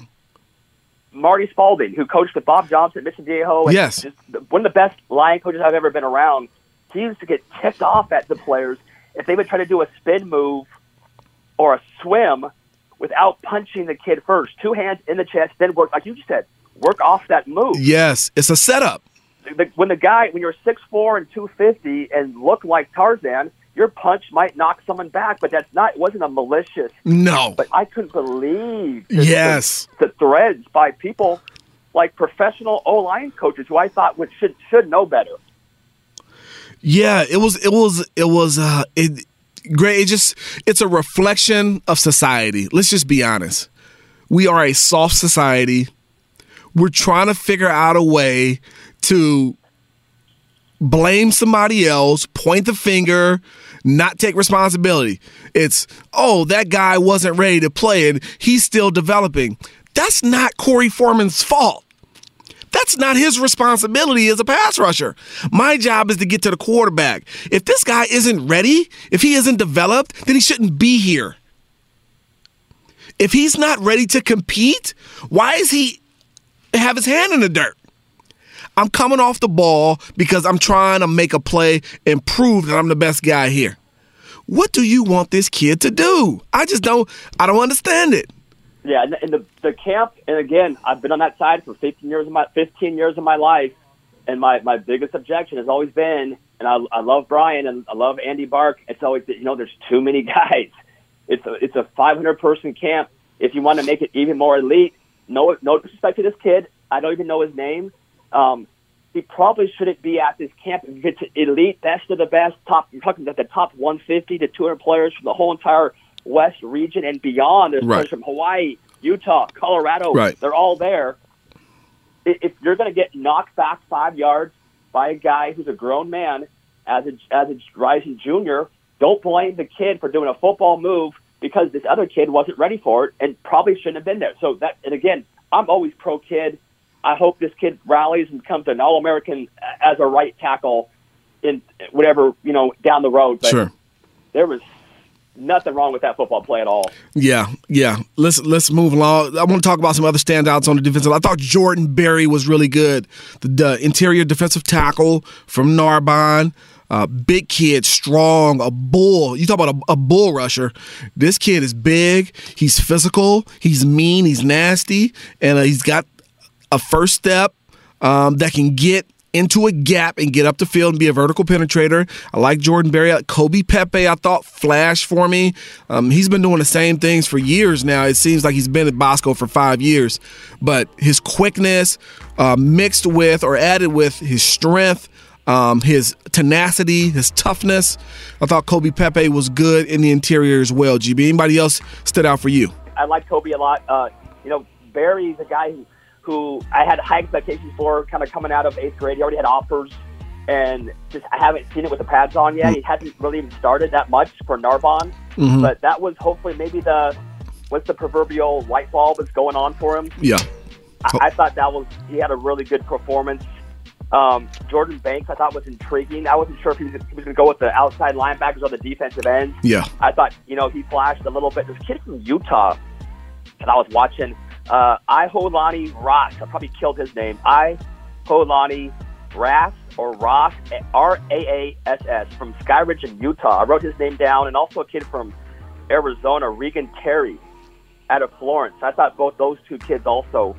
Marty Spalding, who coached with Bob Johnson at Mission Viejo. and Yes. one of the best line coaches I've ever been around. He used to get ticked off at the players if they would try to do a spin move or a swim without punching the kid first. Two hands in the chest, then work like you just said. Work off that move. Yes, it's a setup. the, when the guy when you're six four and two fifty and look like Tarzan, your punch might knock someone back, but that's not it wasn't a malicious. No. But I couldn't believe the, Yes. the, the threads by people like professional O line coaches who I thought would should should know better. Yeah, it was it was it was uh it great it just it's a reflection of society. Let's just be honest. We are a soft society. We're trying to figure out a way to blame somebody else, point the finger, not take responsibility. It's, oh, that guy wasn't ready to play and he's still developing. That's not Korey Foreman's fault. That's not his responsibility as a pass rusher. My job is to get to the quarterback. If this guy isn't ready, if he isn't developed, then he shouldn't be here. If he's not ready to compete, why is he have his hand in the dirt? I'm coming off the ball because I'm trying to make a play and prove that I'm the best guy here. What do you want this kid to do? I just don't I don't understand it. Yeah, and, the the camp, and again, I've been on that side for 15 years of my 15 years of my life, and my my biggest objection has always been, and I, I love Brian and I love Andy Bark. It's always you know there's too many guys. It's a it's a 500 person camp. If you want to make it even more elite, no no disrespect to this kid, I don't even know his name. Um, he probably shouldn't be at this camp. If it's elite, best of the best, top. You're talking about the top 150 to 200 players from the whole entire West region and beyond. There's Right. players from Hawaii, Utah, Colorado. Right. They're all there. If you're going to get knocked back five yards by a guy who's a grown man as a as a rising junior, don't blame the kid for doing a football move because this other kid wasn't ready for it and probably shouldn't have been there. So that and again, I'm always pro kid. I hope this kid rallies and becomes an All American as a right tackle in whatever you know down the road. But Sure. there was nothing wrong with that football play at all. Yeah, yeah. Let's let's move along. I want to talk about some other standouts on the defensive. I thought Jordan Berry was really good. The, the interior defensive tackle from Narbonne. Uh, big kid, strong, a bull. You talk about a, a bull rusher. This kid is big. He's physical. He's mean. He's nasty, and uh, he's got a first step um, that can get into a gap and get up the field and be a vertical penetrator. I like Jordan Berry. Kobe Pepe, I thought flashed for me. Um, he's been doing the same things for years now. It seems like he's been at Bosco for five years, but his quickness uh, mixed with or added with his strength. Um, his tenacity, his toughness. I thought Kobe Pepe was good in the interior as well. GB, anybody else stood out for you? I like Kobe a lot. Uh, you know, Berry's a guy who who I had high expectations for kind of coming out of eighth grade. He already had offers, and just I haven't seen it with the pads on yet. He hasn't really even started that much for Narbonne, Mhm. but that was hopefully maybe the what's the proverbial light bulb that's going on for him. Yeah. I, I thought that was he had a really good performance. Um, Jordan Banks, I thought was intriguing. I wasn't sure if he was, was going to go with the outside linebackers or the defensive ends. Yeah. I thought, you know, he flashed a little bit. This kid from Utah that I was watching, uh, Iholani Ross. I probably killed his name. I Iholani Rass or Ross, R A A S S, from Skyridge in Utah. I wrote his name down, and also a kid from Arizona, Regan Terry, out of Florence. I thought both those two kids also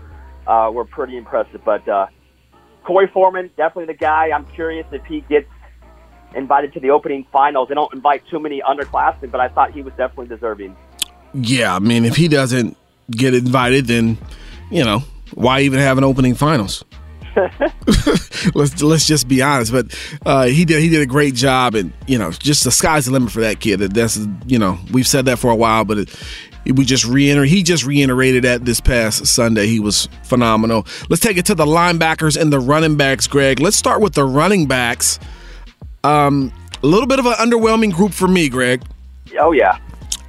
uh, were pretty impressive. But uh, Korey Foreman, definitely the guy. I'm curious if he gets invited to the opening finals. They don't invite too many underclassmen, but I thought he was definitely deserving. Yeah, I mean, if he doesn't get invited, then you know why even have an opening finals? let's let's just be honest. But uh, he did he did a great job, and you know, just the sky's the limit for that kid. That's you know we've said that for a while, but it, we just reiter he just reiterated that this past Sunday. He was phenomenal. Let's take it to the linebackers and the running backs, Greg. Let's start with the running backs. Um, a little bit of an underwhelming group for me, Greg. Oh yeah.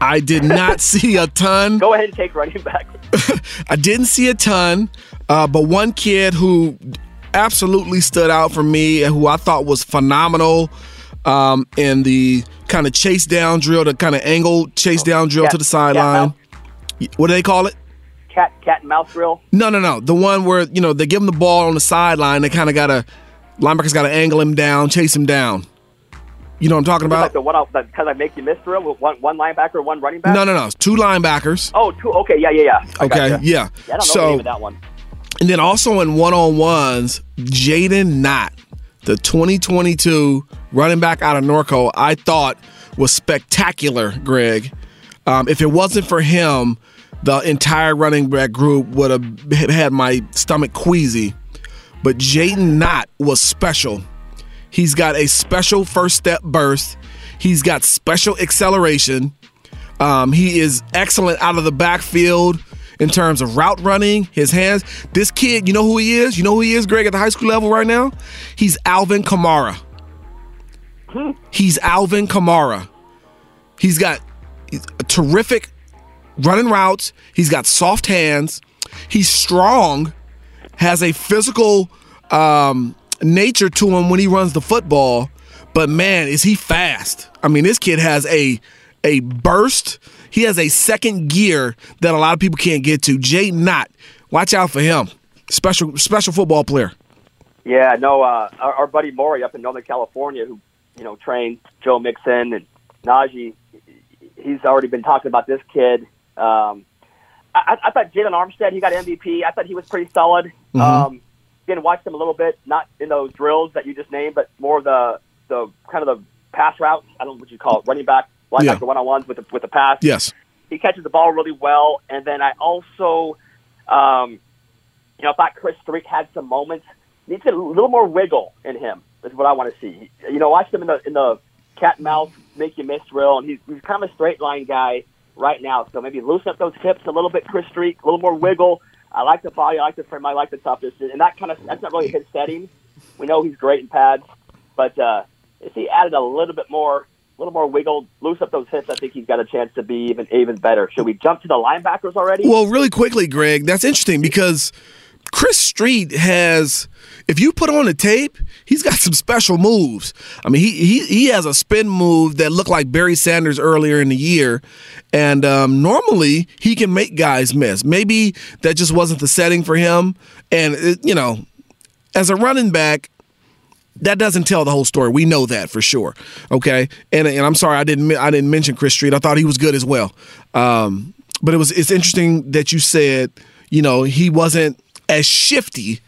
I did not see a ton. Go ahead and take running back. I didn't see a ton, uh, but one kid who absolutely stood out for me and who I thought was phenomenal um, in the kind of chase down drill, the kind of angle chase down drill Cat- to the sideline. What do they call it? Cat cat and mouse drill. No, no, no. The one where you know they give him the ball on the sideline. They kind of got to linebackers got to angle him down, chase him down. You know what I'm talking Like about? the one kind of make you miss drill with one one linebacker, one running back. No, no, no. It's two linebackers. Oh, two. Okay, yeah, yeah, yeah. I Okay, gotcha. yeah. Yeah, I don't know So- the name of that one. And then also in one on ones, Jaden Knott, the 2022 running back out of Norco, I thought was spectacular, Greg. Um, if it wasn't for him, the entire running back group would have had my stomach queasy. But Jaden Knott was special. He's got a special first step burst. He's got special acceleration. Um, he is excellent out of the backfield in terms of route running, his hands. This kid, you know who he is? You know who he is, Greg, at the high school level right now? He's Alvin Kamara. He's Alvin Kamara. He's got terrific running routes. He's got soft hands. He's strong, has a physical um, nature to him when he runs the football. But man, is he fast? I mean, this kid has a a burst. He has a second gear that a lot of people can't get to. Jay Knott, watch out for him. Special special football player. Yeah, no, uh, our, our buddy Maury up in Northern California, who you know trained Joe Mixon and Najee, he's already been talking about this kid. Um, I, I thought Jalen Armstead, he got MVP. I thought he was pretty solid. Mhm. Um, again, watched him a little bit, not in those drills that you just named, but more the the kind of the pass routes. I don't know what you call it, running back, linebacker Yeah. one on ones with the with the pass Yes. he catches the ball really well. And then I also, um, you know, I thought Chris Street had some moments. Needs a little more wiggle in him. Is what I want to see. You know, watch him in the in the cat mouse make you miss drill, and he's he's kind of a straight line guy right now. So maybe loosen up those hips a little bit, Chris Street, a little more wiggle. I like the body, I like the frame, I like the toughness, and that kind of that's not really his setting. We know he's great in pads, but uh, if he added a little bit more, a little more wiggle, loose up those hips, I think he's got a chance to be even even better. Should we jump to the linebackers already? Well, really quickly, Greg, that's interesting because Chris Street has, if you put on the tape, he's got some special moves. I mean, he he he has a spin move that looked like Barry Sanders earlier in the year, and um, normally he can make guys miss. Maybe that just wasn't the setting for him, and it, you know, as a running back. That doesn't tell the whole story. We know that for sure. Okay, and and I'm sorry I didn't I didn't mention Chris Street. I thought he was good as well. Um, but it was it's interesting that you said you know he wasn't as shifty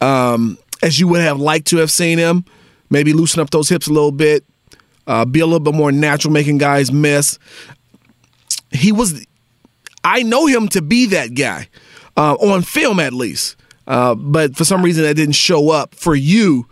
um, as you would have liked to have seen him. Maybe loosen up those hips a little bit, uh, be a little bit more natural, making guys miss. He was, I know him to be that guy uh, on film at least. Uh, but for some reason, that didn't show up for you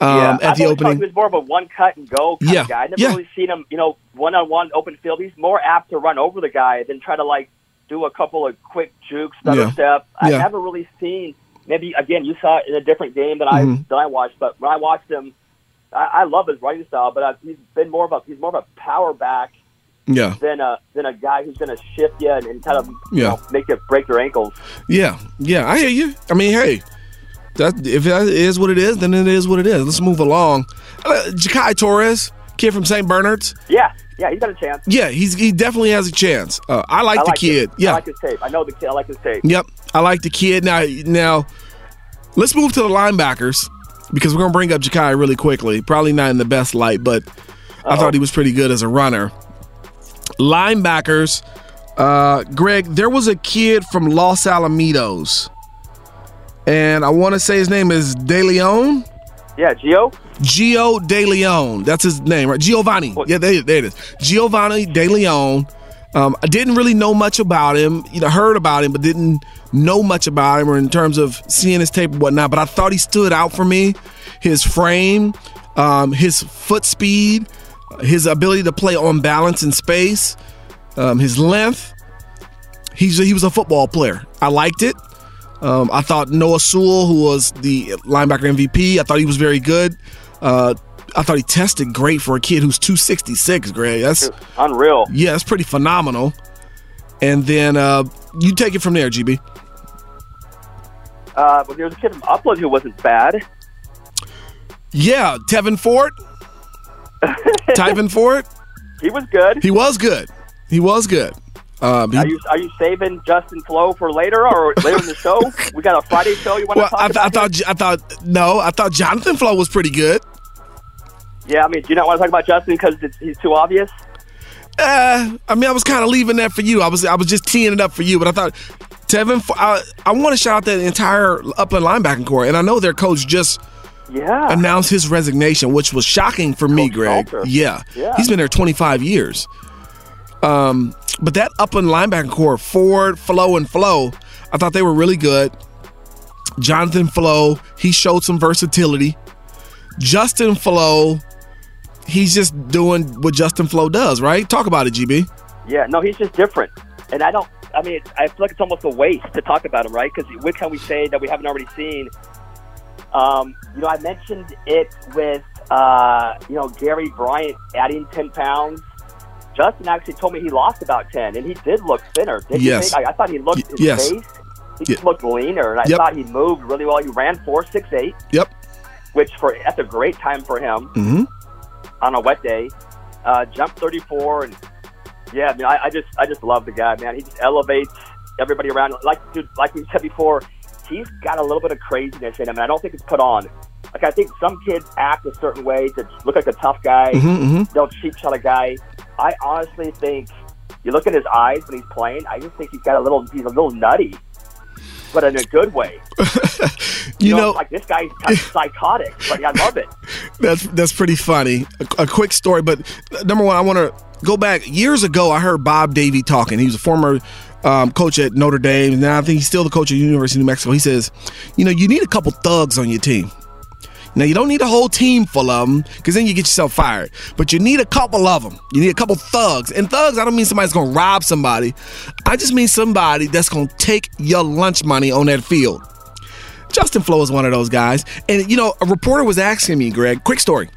um, yeah, at the I've thought opening. He was more of a one cut and go kind Yeah, of guy. I never yeah. really seen him, you know, one on one open field. He's more apt to run over the guy than try to like do a couple of quick jukes, stutter Yeah. step. I Yeah. never really seen. Maybe again, you saw it in a different game than I Mhm. than I watched. But when I watched him, I, I love his running style. But uh, he's been more of a he's more of a power back Yeah, than a than a guy who's going to shift you and, and kind of you Yeah. know, make you break your ankles. yeah, yeah. I hear you. I mean, hey, that if that is what it is, then it is what it is. Let's move along. Uh, Jakai Torres, kid from St. Bernard's. Yeah, yeah, he's got a chance. Yeah, he's he definitely has a chance. Uh, I like I the kid. Yeah, I like his tape. I know the kid. I like his tape. Yep, I like the kid. Now, now, let's move to the linebackers because we're gonna bring up Jakai really quickly. Probably not in the best light, but I thought he was pretty good as a runner. Linebackers, uh, Greg. There was a kid from Los Alamitos, and I want to say his name is De Leon. Yeah, Gio. Gio De Leon. That's his name, right? Giovanni. Yeah, there, there it is. Giovanni De Leon. Um, I didn't really know much about him. You know, heard about him, but didn't know much about him or in terms of seeing his tape and whatnot. But I thought he stood out for me. His frame, um, his foot speed, his ability to play on balance in space, um, his length. He's he was a football player. I liked it. Um, I thought Noah Sewell, who was the linebacker MVP, I thought he was very good. Uh, I thought he tested great for a kid who's 266, Greg. That's Unreal. yeah, that's pretty phenomenal. And then uh, you take it from there, GB. Uh, but there was a kid from Upland who wasn't bad. Yeah, Tevin Ford. Tyvin Ford. He was good. He was good. He was good. Um, he- Are you are you saving Justin Flowe for later or later in the show? We got a Friday show you want well, to talk I, th- I thought I thought no, I thought Jonathan Flowe was pretty good. yeah, I mean, do you not want to talk about Justin because he's too obvious? Uh, I mean, I was kind of leaving that for you. I was I was just teeing it up for you, but I thought Tevin. I, I want to shout out that entire upland linebacking core, and I know their coach just Yeah. announced his resignation, which was shocking for me, Greg. Yeah. Yeah. he's been there 25 years. Um, but that upland linebacker core, Ford, Flowe, and Flowe, I thought they were really good. Jonathan Flowe, he showed some versatility. Justin Flowe, he's just doing what Justin Flowe does, right? Talk about it, GB. Yeah, no, he's just different. And I don't, I mean, I feel like it's almost a waste to talk about him, right? Because what can we say that we haven't already seen? Um, you know, I mentioned it with, uh, you know, Gary Bryant adding 10 pounds. Justin actually told me he lost about 10, and he did look thinner. Did Yes. you think? I, I thought he looked, his yes. face, he just looked leaner, and I Yep. thought he moved really well. He ran 4.68, Yep. which for that's a great time for him Mm-hmm. on a wet day. Uh, jumped 34, and yeah, I mean, I, I just I just love the guy, man. He just elevates everybody around. Like dude, like we said before, he's got a little bit of craziness in him, and I don't think it's put on. Like I think some kids act a certain way to look like a tough guy. Mm-hmm. They'll cheap shot a guy. I honestly think you look at his eyes when he's playing. I just think he's got a little he's a little nutty, but in a good way. You know, like this guy's kind of psychotic, but I love it. That's that's pretty funny. A, a quick story, but number one, I want to go back years ago. I heard Bob Davie talking. He was a former um, coach at Notre Dame. Now I think he's still the coach at University of New Mexico. He says, you know, you need a couple thugs on your team. Now you don't need a whole team full of them because then you get yourself fired. But you need a couple of them. You need a couple thugs. And thugs, I don't mean somebody's gonna rob somebody. I just mean somebody that's gonna take your lunch money on that field. Justin Flowe is one of those guys. And you know, a reporter was asking me, Greg, quick story.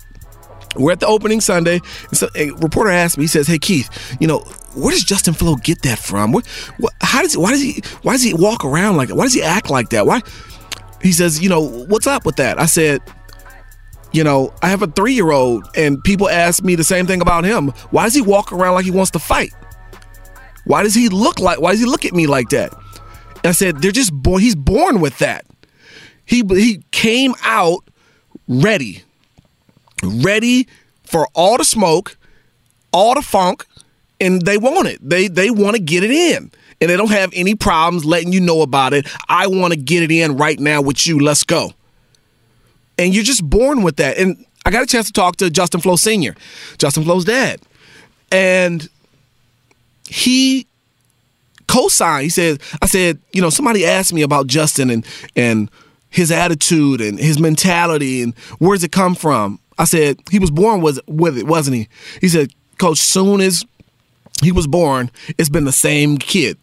We're at the opening Sunday, and so a reporter asked me, he says, Hey Keith, you know, where does Justin Flowe get that from? What, what how does he why does he why does he walk around like that? Why does he act like that? Why he says, you know, what's up with that? I said, you know, I have a three year old and people ask me the same thing about him. Why does he walk around like he wants to fight? Why does he look like why does he look at me like that? And I said, they're just born he's born with that. He he came out ready. Ready for all the smoke, all the funk, and they want it. They they want to get it in. and they don't have any problems letting you know about it. I want to get it in right now with you. Let's go. And you're just born with that. And I got a chance to talk to Justin Flowe Sr., Justin Flowe's dad. And he co-signed. He said, I said, you know, somebody asked me about Justin and and his attitude and his mentality and where's it come from? I said, he was born with, with it, wasn't he? He said, Coach, soon as he was born, it's been the same kid.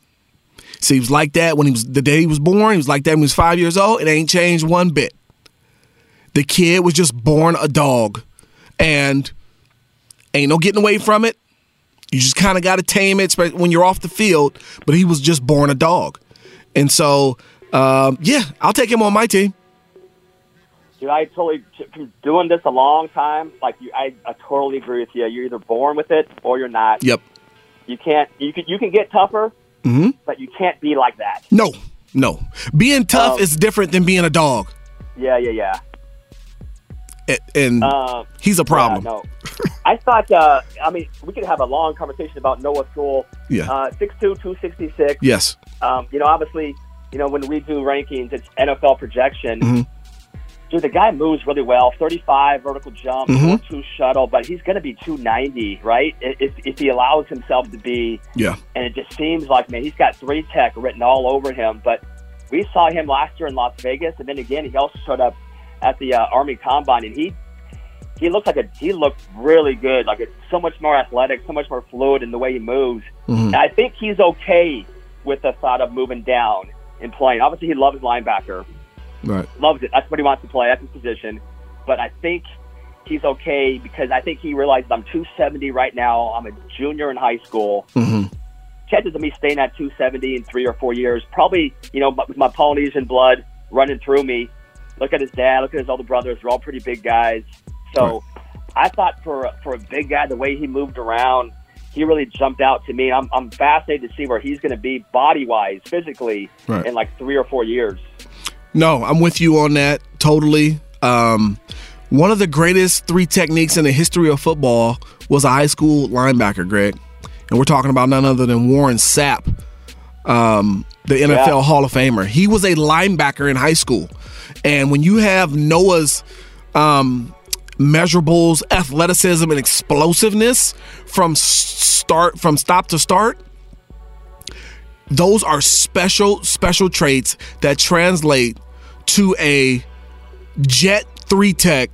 So he was like that when he was the day he was born. He was like that when he was five years old. It ain't changed one bit. The kid was just born a dog, and ain't no getting away from it. You just kind of got to tame it when you're off the field. But he was just born a dog, and so um, yeah, I'll take him on my team. Dude, I totally from doing this a long time. Like you, I, I totally agree with you. You're either born with it or you're not. Yep. You can't. You can. You can get tougher, Mm-hmm. but you can't be like that. No, no. Being tough Um, is different than being a dog, Yeah, yeah, yeah. And Um, he's a problem. Yeah, no. I thought. Uh, I mean, we could have a long conversation about Noah Sewell. Yeah. Uh, 6'2", 266. Yes. Um, you know, obviously, you know, when we do rankings, it's NFL projection. Mhm. Dude, the guy moves really well. 35 vertical jump, Mhm. 2 shuttle, but he's going to be 290, right? If, if he allows himself to be. Yeah. And it just seems like, man, he's got three tech written all over him. But we saw him last year in Las Vegas, and then again, he also showed up at the uh, Army Combine, and he he looked like a he looked really good. Like it's so much more athletic, so much more fluid in the way he moves. Mhm. And I think he's okay with the thought of moving down and playing. Obviously, he loves linebacker, Right. loves it. That's what he wants to play. That's his position. But I think he's okay because I think he realizes I'm 270 right now. I'm a junior in high school. hmm Chances of me staying at 270 in three or four years, probably, you know, with my Polynesian blood running through me. Look at his dad. Look at his older brothers. They're all pretty big guys. So I thought for for a big guy, the way he moved around, he really jumped out to me. I'm I'm fascinated to see where he's going to be body wise, physically, Right. in like three or four years. No, I'm with you on that totally. Um, one of the greatest three techniques in the history of football was a high school linebacker, Greg. And we're talking about none other than Warren Sapp, um, the NFL Yeah. Hall of Famer. He was a linebacker in high school. And when you have Noah's um, measurables, athleticism, and explosiveness from start from stop to start, those are special special traits that translate to a jet 3 tech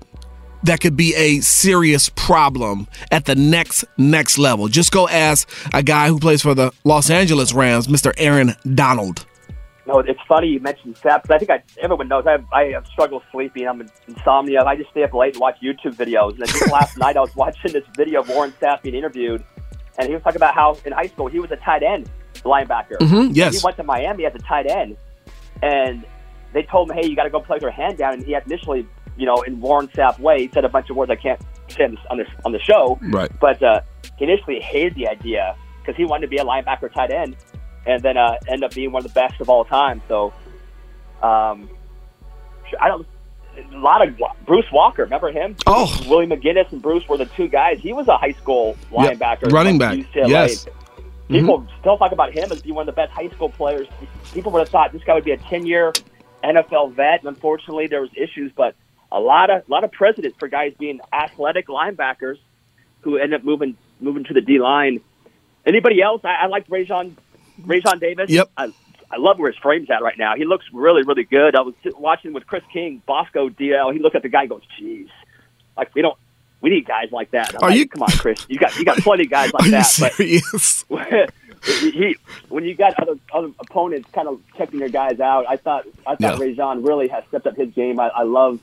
that could be a serious problem at the next next level. Just go ask a guy who plays for the los angeles rams mr aaron donald No, it's funny you mentioned Sapp. 'cause I think I, everyone knows I have, I have struggled sleeping. I'm in insomnia. I just stay up late and watch YouTube videos. And then just last night I was watching this video of Warren Sapp being interviewed, and he was talking about how in high school he was a tight end linebacker. Mhm, yes. He went to Miami as a tight end, and they told him, "Hey, you got to go play with your hand down." And he had initially, you know, in Warren Sapp way, he said a bunch of words I can't say on this on, this, on the show. Right. But uh, he initially hated the idea because he wanted to be a linebacker tight end, and then uh, end up being one of the best of all time. So, um, I don't. A lot of Bruce Walker, remember him? Oh. Willie McGinest and Bruce were the two guys. He was a high school Yep. linebacker, Running at back. UCLA. Yes. Mm-hmm. People still talk about him as being one of the best high school players. People would have thought this guy would be a ten-year NFL vet, and unfortunately, there was issues. But a lot of a lot of precedents for guys being athletic linebackers who end up moving moving to the D line. Anybody else? I, I like Raesjon Raesjon Davis. Yep. I, I love where his frame's at right now. He looks really, really good. I was watching with Chris King, Bosco DL. He looked at the guy and goes, "Jeez, like we don't, we need guys like that." I'm Are like, you- Come on, Chris. You got you got plenty of guys like are you that. serious But he, when you got other other opponents kind of checking their guys out, I thought I thought Yeah. Raesjon really has stepped up his game. I, I love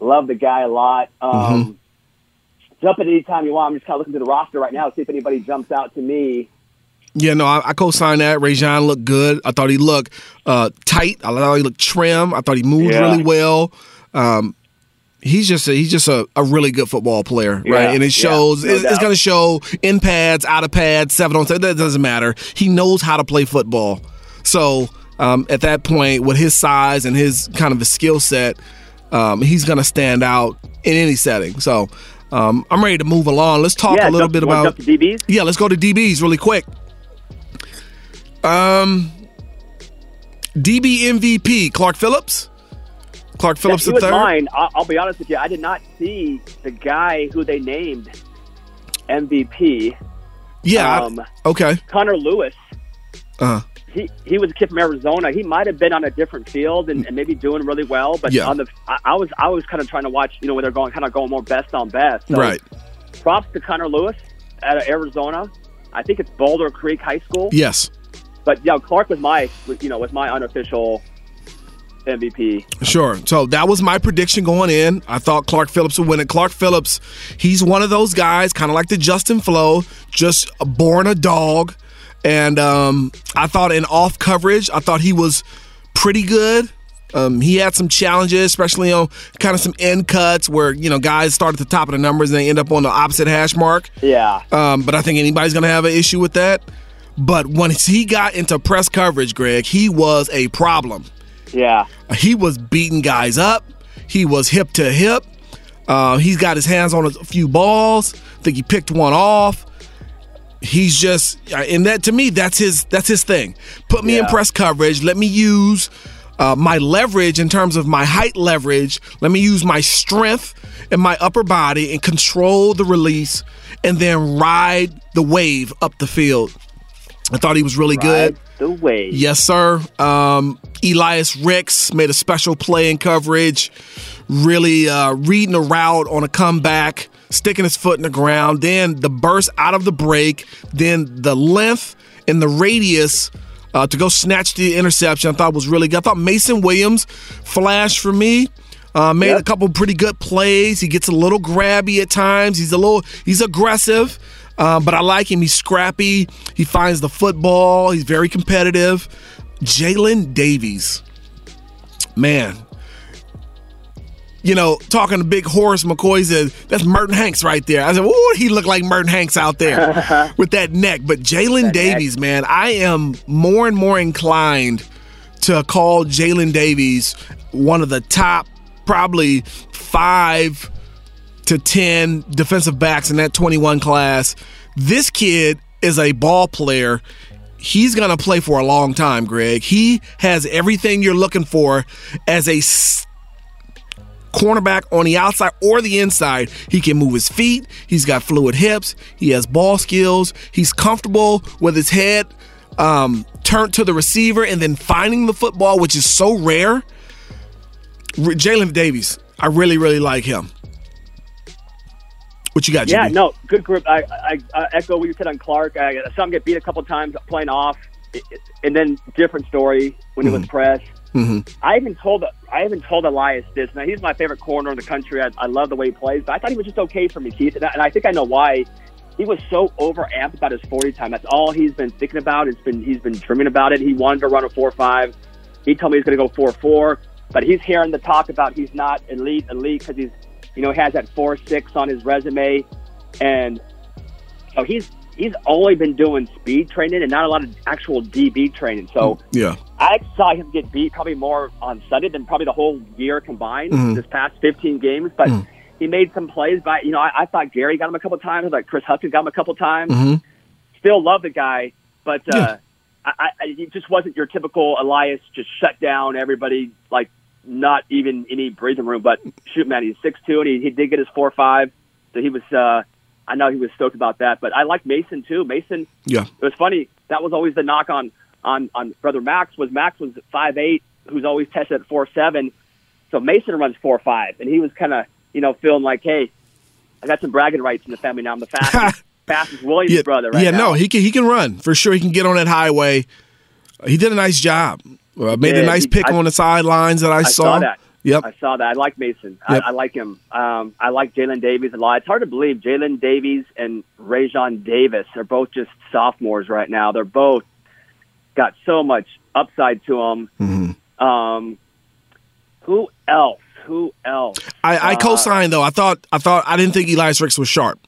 love the guy a lot. Um, Mm-hmm. Jump at any time you want. I'm just kind of looking through the roster right now, to see if anybody jumps out to me. Yeah, no, I, I co-signed that. Raesjon looked good. I thought he looked uh, tight. I thought he looked trim. I thought he moved Yeah. really well. Um, he's just a, he's just a, a really good football player, right? And it yeah, shows. no it's it's going to show in pads, out of pads, seven on seven. That doesn't matter. He knows how to play football. So um, at that point, with his size and his kind of a skill set, um, he's going to stand out in any setting. So um, I'm ready to move along. Let's talk yeah, a little jump, bit about DBs. yeah, let's go to DBs really quick. Um, DB MVP Clark Phillips. Clark Phillips he the third. mine. I'll, I'll be honest with you. I did not see the guy who they named MVP, Yeah. Um, okay. Connor Lewis. Uh. He he was a kid from Arizona. He might have been on a different field and, and maybe doing really well. But Yeah. on the, I, I was I was kind of trying to watch. You know, where they're going, kind of going more best on best. So Right. Props to Connor Lewis out of Arizona. I think it's Boulder Creek High School. Yes. But yeah, Clark was my you know was my unofficial MVP. Sure. So that was my prediction going in. I thought Clark Phillips would win it. Clark Phillips, he's one of those guys, kind of like the Justin Flowe, just born a dog. And um, I thought in off coverage, I thought he was pretty good. Um, he had some challenges, especially on kind of some end cuts where you know guys start at the top of the numbers and they end up on the opposite hash mark. Yeah. Um, but I think anybody's going to have an issue with that. But once he got into press coverage, Greg, he was a problem. Yeah. He was beating guys up. He was hip to hip. Uh, he's got his hands on a few balls. I think he picked one off. He's just, and that to me, that's his that's his thing. Put me in press coverage. Let me use uh, my leverage in terms of my height leverage. Let me use my strength and my upper body and control the release, and then ride the wave up the field. I thought he was really good. Ride the way. Yes, sir. Um, Elias Ricks made a special play in coverage, really uh, reading a route on a comeback, sticking his foot in the ground. Then the burst out of the break, then the length and the radius uh, to go snatch the interception. I thought was really good. I thought Mason Williams flashed for me. Uh, made Yep. a couple pretty good plays. He gets a little grabby at times. He's a little he's aggressive, uh, but I like him. He's scrappy. He finds the football. He's very competitive. Jaylin Davies, man. You know, talking to Big Horace McCoy said that's Merton Hanks right there. I said, "Oh, he looked like Merton Hanks out there with that neck." But Jaylin neck. Davies, man, I am more and more inclined to call Jaylin Davies one of the top, probably five to 10 defensive backs in that 21 class. This kid is a ball player. He's going to play for a long time, Greg. He has everything you're looking for as a cornerback on the outside or the inside. He can move his feet. He's got fluid hips. He has ball skills. He's comfortable with his head um, turned to the receiver and then finding the football, which is so rare. Jaylin Davies, I really, really like him. What you got, Yeah, no, good group. I, I, I echo what you said on Clark. I saw him get beat a couple times playing off, and then different story when Mm-hmm. it was press. I even told I even told Elias this. Now he's my favorite corner in the country. I, I love the way he plays, but I thought he was just okay for me, Keith. And I, and I think I know why. He was so overamped about his forty time. That's all he's been thinking about. It's been he's been dreaming about it. He wanted to run a four five. He told me he's going to go four four, but he's hearing the talk about he's not elite elite because he's you know he has that four six on his resume, and so he's he's only been doing speed training and not a lot of actual DB training. So Yeah. I saw him get beat probably more on Sunday than probably the whole year combined Mm-hmm. this past 15 games. But he made some plays. But you know, I, I thought Gary got him a couple times. I thought Chris Hudson got him a couple times. Still love the guy, but uh, Mm-hmm. Yeah. I, I, he just wasn't your typical Elias. Just shut down everybody like not even any breathing room. But shoot, man, he's six two and he, he did get his four five. So he was. Uh, I know he was stoked about that. But I like Mason too. Mason Yeah. it was funny. That was always the knock on on on brother Max was Max was five eight, who's always tested at four seven. So Mason runs four five, and he was kind of you know feeling like, hey, I got some bragging rights in the family now. I'm the fastest fastest Williams Yeah, brother right yeah now. no, he can he can run for sure. He can get on that highway. He did a nice job. Uh, made a nice He- pick I- on the sidelines that I, I saw that. Yep. I saw that. I like Mason. Yep. I, I like him. Um, I like Jaylin Davies a lot. It's hard to believe Jaylin Davies and Raesjon Davis are both just sophomores right now. They're both got so much upside to them. Mm-hmm. Um, who else? Who else? I, I Uh, co-signed though. I thought I thought I didn't think Elias Ricks was sharp.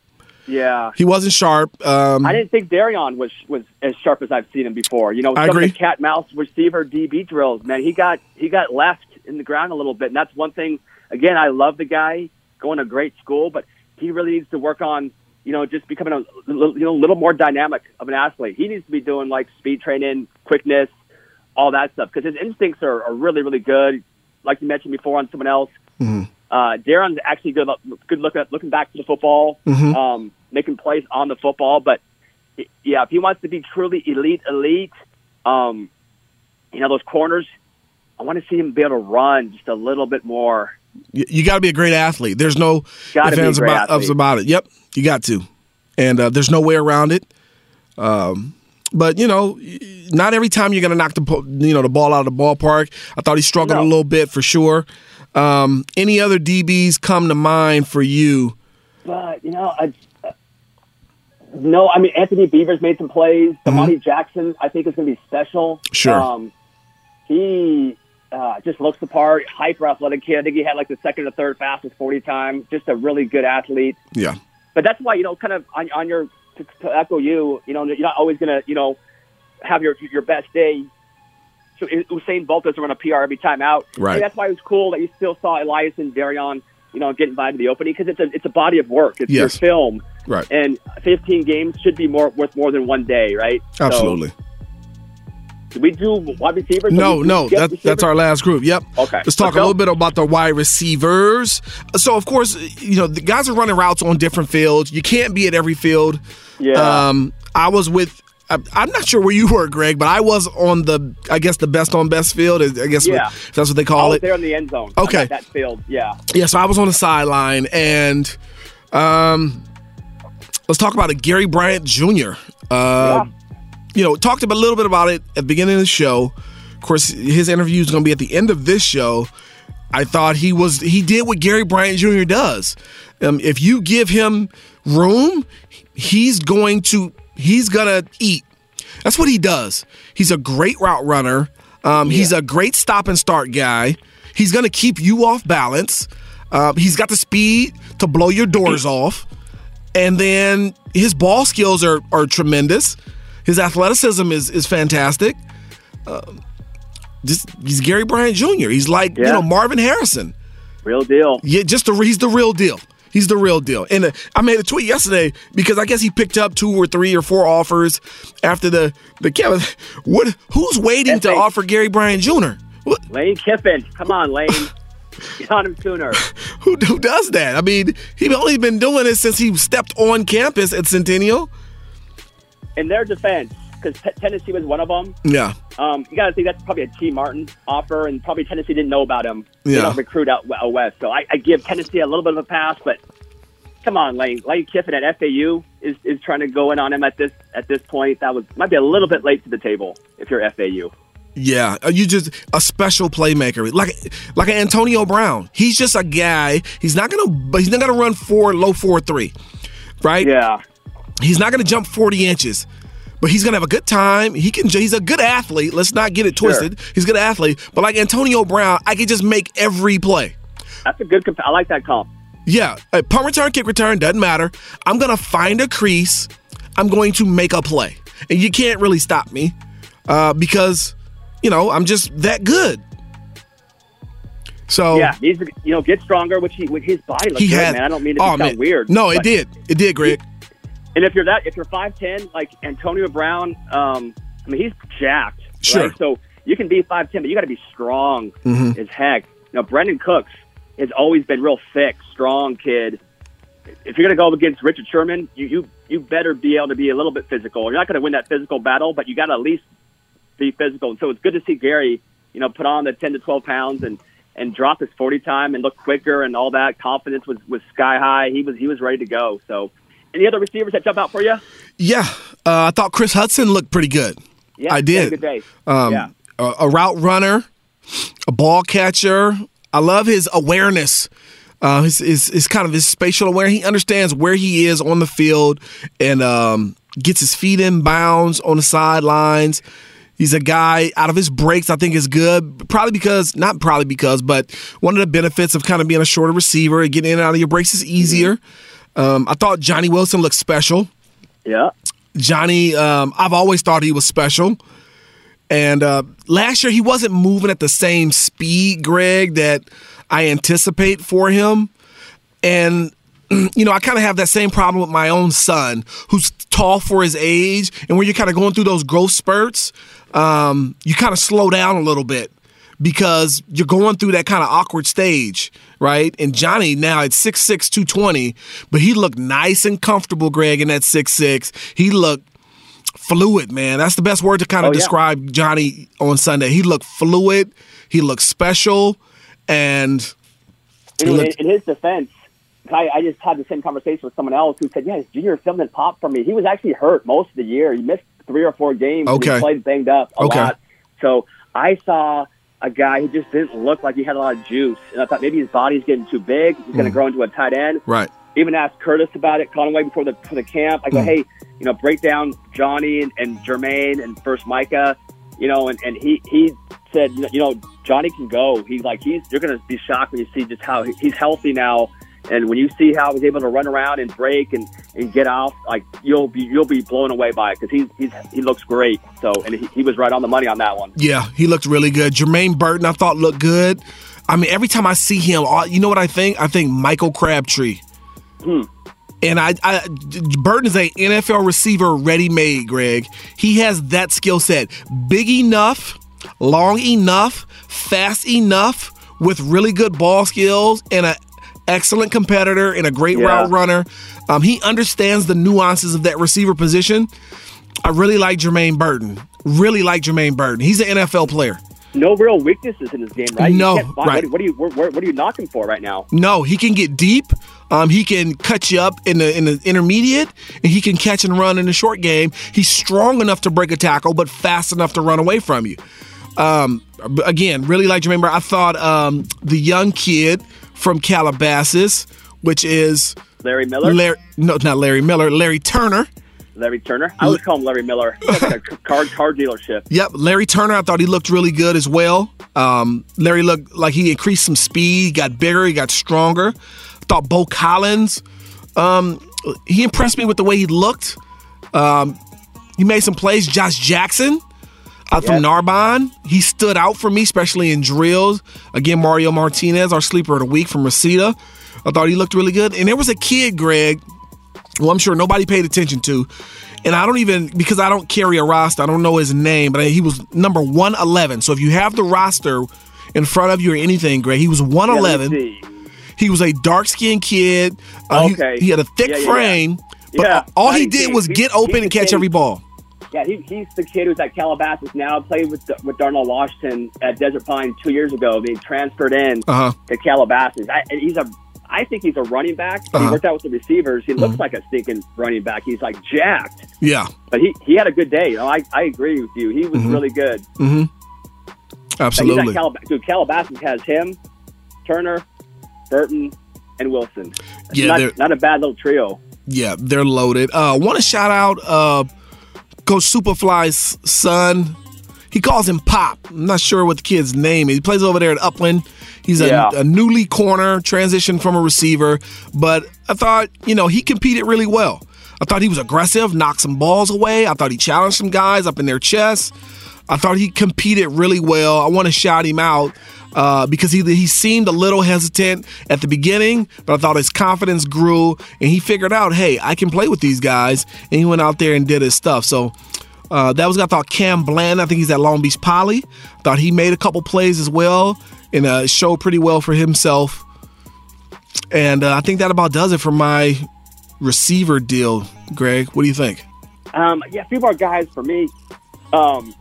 Yeah. He wasn't sharp. Um, I didn't think Darion was was as sharp as I've seen him before. You know, I some agree. of the cat mouse receiver DB drills, man, he got he got left in the ground a little bit, and that's one thing. Again, I love the guy going to great school, but he really needs to work on you know, just becoming a little, you know, little more dynamic of an athlete. He needs to be doing like speed training, quickness, all that stuff because his instincts are, are really, really good. Like you mentioned before on someone else, Mm-hmm. Uh, Darren's actually good. Good look at looking back to the football, Mm-hmm. um, making plays on the football. But yeah, if he wants to be truly elite, elite, um, you know, those corners, I want to see him be able to run just a little bit more. You, you got to be a great athlete. There's no Gotta ifs, ands, about, about it. Yep, you got to, and uh, there's no way around it. Um, but you know, not every time you're going to knock the you know the ball out of the ballpark. I thought he struggled No. a little bit for sure. Um, any other DBs come to mind for you? But you know, I, uh, no, I mean Anthony Beaver's made some plays. Domani Jackson, I think, is going to be special. Mm-hmm. Sure. Um, he uh, just looks the part. Hyper athletic kid. I think he had like the second or third fastest forty time. Just a really good athlete. Yeah, But that's why you know, kind of on, on your to, to echo you, you know, you're not always going to you know have your your best day. So Usain Bolt doesn't run a PR every time out. Right. That's why it was cool that you still saw Elias and Darion, you know, get invited to the opening because it's a it's a body of work. It's your film, right. and 15 games should be more worth more than one day, right? So, Absolutely. did we do wide receivers? No, no, that, receivers? that's our last group. Yep. Okay. Let's talk Let's a little bit about the wide receivers. So, of course, you know the guys are running routes on different fields. You can't be at every field. Yeah. Um, I was with. I'm not sure where you were, Greg, but I was on the, I guess the best on best field. I guess Yeah. if that's what they call it. there in the end zone. Okay. That field, yeah. Yeah, so I was on the sideline, and um, let's talk about it. Gary Bryant Jr. Uh, Yeah. You know, talked about a little bit about it at the beginning of the show. Of course, his interview is going to be at the end of this show. I thought he was he did what Gary Bryant Jr. does. Um, if you give him room, he's going to he's gonna eat. That's what he does. He's a great route runner. Um, He's a great stop and start guy. He's gonna keep you off balance. Um, he's got the speed to blow your doors off, and then his ball skills are are tremendous. His athleticism is is fantastic. Um, just he's Gary Bryant Jr. He's like you know Marvin Harrison. Real deal. Yeah, just the he's the real deal. He's the real deal. And uh, I made a tweet yesterday because I guess he picked up two or three or four offers after the the Kevin. What? Who's waiting to offer Gary Bryant Jr.? What, Lane Kiffin. Come on, Lane. Get on him sooner. who who does that? I mean, he's only been doing it since he stepped on campus at Centennial. In their defense, because Tennessee was one of them, Yeah, um, you got to think that's probably a Tee Martin offer, and probably Tennessee didn't know about him. They Yeah. don't recruit out, out west. So I, I give Tennessee a little bit of a pass, but come on, Lane. Lane Kiffin at FAU is, is trying to go in on him at this at this point. That was might be a little bit late to the table if you're FAU. yeah. Uh, You just a special playmaker, like like an Antonio Brown. He's just a guy. He's not gonna, but he's not gonna run four low four three, right? Yeah. He's not going to jump 40 inches, but he's going to have a good time. He can. He's a good athlete. Let's not get it Sure. twisted. He's a good athlete. But like Antonio Brown, I can just make every play. That's a good. Comp- I like that call. Yeah, a punt return, kick return doesn't matter. I'm going to find a crease. I'm going to make a play, and you can't really stop me uh, because you know I'm just that good. So Yeah, he's you know get stronger, which he with his body looks he good, had. man. I don't mean to oh sound man, weird. No, it did. It did, Greg. And if you're that, if you're five ten, like Antonio Brown, um, I mean he's jacked, Sure. right? So you can be five ten, but you got to be strong Mm-hmm. as heck. Now Brandin Cooks has always been real thick, strong kid. If you're gonna go up against Richard Sherman, you you you better be able to be a little bit physical. You're not gonna win that physical battle, but you got to at least be physical. And so it's good to see Gary, you know, put on the ten to twelve pounds and and drop his forty time and look quicker and all that. Confidence was was sky high. He was he was ready to go. So. Any other receivers that jump out for you? Yeah, uh, I thought Chris Hudson looked pretty good. Yeah, I he had a did. good day. Um, yeah. a, a route runner, a ball catcher. I love his awareness. Uh, his, his, his kind of his spatial awareness. He understands where he is on the field and um, gets his feet in bounds on the sidelines. He's a guy out of his breaks. I think is good. Probably because not probably because, but one of the benefits of kind of being a shorter receiver and getting in and out of your breaks is easier. Um, I thought Johnny Wilson looked special. Yeah. Johnny, um, I've always thought he was special. And uh, last year, he wasn't moving at the same speed, Greg, that I anticipate for him. And you know, I kind of have that same problem with my own son, who's tall for his age, and when you're kind of going through those growth spurts, um, you kind of slow down a little bit because you're going through that kind of awkward stage, right? And Johnny now at 6'6", 220, but he looked nice and comfortable, Greg, in that 6'6". He looked fluid, man. That's the best word to kind of Oh, yeah. describe Johnny on Sunday. He looked fluid. He looked special, and He in, looked- in his defense, I, I just had the same conversation with someone else who said, "Yeah, his junior film didn't pop for me. He was actually hurt most of the year. He missed three or four games. Okay. he played banged up a Okay. lot. So I saw a guy who just didn't look like he had a lot of juice, and I thought maybe his body's getting too big. He's Mm. going to grow into a tight end. right. Even asked Curtis about it, Conway before the for the camp. I go, Mm. hey, you know, break down Johnny and, and Jermaine and first Micah, you know, and, and he he said, you know, Johnny can go. He's like he's you're gonna be shocked when you see just how he- he's healthy now. And when you see how he's able to run around and break and, and get off, like you'll be you'll be blown away by it because he's he's he looks great. So and he, he was right on the money on that one. Yeah, he looked really good. Jermaine Burton, I thought looked good. I mean, every time I see him, you know what I think? I think Michael Crabtree. Hmm. And I, I, Burton is a NFL receiver ready made. Greg, he has that skill set, big enough, long enough, fast enough, with really good ball skills and an excellent competitor and a great Yeah. route runner. Um, he understands the nuances of that receiver position. I really like Jermaine Burton. Really like Jermaine Burton. He's an NFL player. No real weaknesses in his game, right? No, right. What, do you what, what are you knocking for right now? No, he can get deep. Um, he can cut you up in the in the intermediate, and he can catch and run in the short game. He's strong enough to break a tackle, but fast enough to run away from you. Um, again, really like Jermaine. Burton. I thought um, the young kid from Calabasas, which is Larry Miller, Larry, no, not Larry Miller, Larry Turner. Larry Turner. I always call him Larry Miller. Like a car car dealership. Yep, Larry Turner. I thought he looked really good as well. Um, Larry looked like he increased some speed, got bigger, he got stronger. thought Bo Collins. Um, he impressed me with the way he looked. Um, he made some plays. Josh Jackson out from Narbonne. He stood out for me, especially in drills. Again, Mario Martinez, our sleeper of the week from Reseda. I thought he looked really good. And there was a kid, Greg, well, I'm sure nobody paid attention to. And I don't even, because I don't carry a roster, I don't know his name, but he was number 111. So if you have the roster in front of you or anything, Greg, he was Yeah, let me 111. see. he was a dark skinned kid. Uh, he- Okay. he, had a thick Yeah, yeah, frame. But Yeah, all he did was He- get open and catch kid- every ball. Yeah, he, he's the kid who's at Calabasas now. Played with with Darnell Washington at Desert Pine two years ago. He transferred in Uh-huh. to Calabasas. I, he's a, I think he's a running back. He Uh-huh. worked out with the receivers. He looks like a stinking running back. He's like jacked, Yeah, but he, he had a good day. You know, I, I agree with you. He was really good. He's at absolutely. Calab- dude, Calabasas has him, Turner, Burton, and Wilson. Yeah, they're- not, not a bad little trio. Yeah, they're loaded. Uh, Want to shout out uh, Coach Superfly's son. He calls him Pop. I'm not sure what the kid's name is. He plays over there at Upland. He's a, Yeah. a newly corner, transitioned from a receiver. But I thought, you know, he competed really well. I thought he was aggressive, knocked some balls away. I thought he challenged some guys up in their chest. I thought he competed really well. I want to shout him out uh, because he he seemed a little hesitant at the beginning, but I thought his confidence grew and he figured out, hey, I can play with these guys, and he went out there and did his stuff. So. Uh, that was I thought Cam Bland. I think he's at Long Beach Poly. Thought he made a couple plays as well and uh, showed pretty well for himself. And uh, I think that about does it for my receiver deal. Greg, what do you think? Um, yeah, a few more guys for me. Um,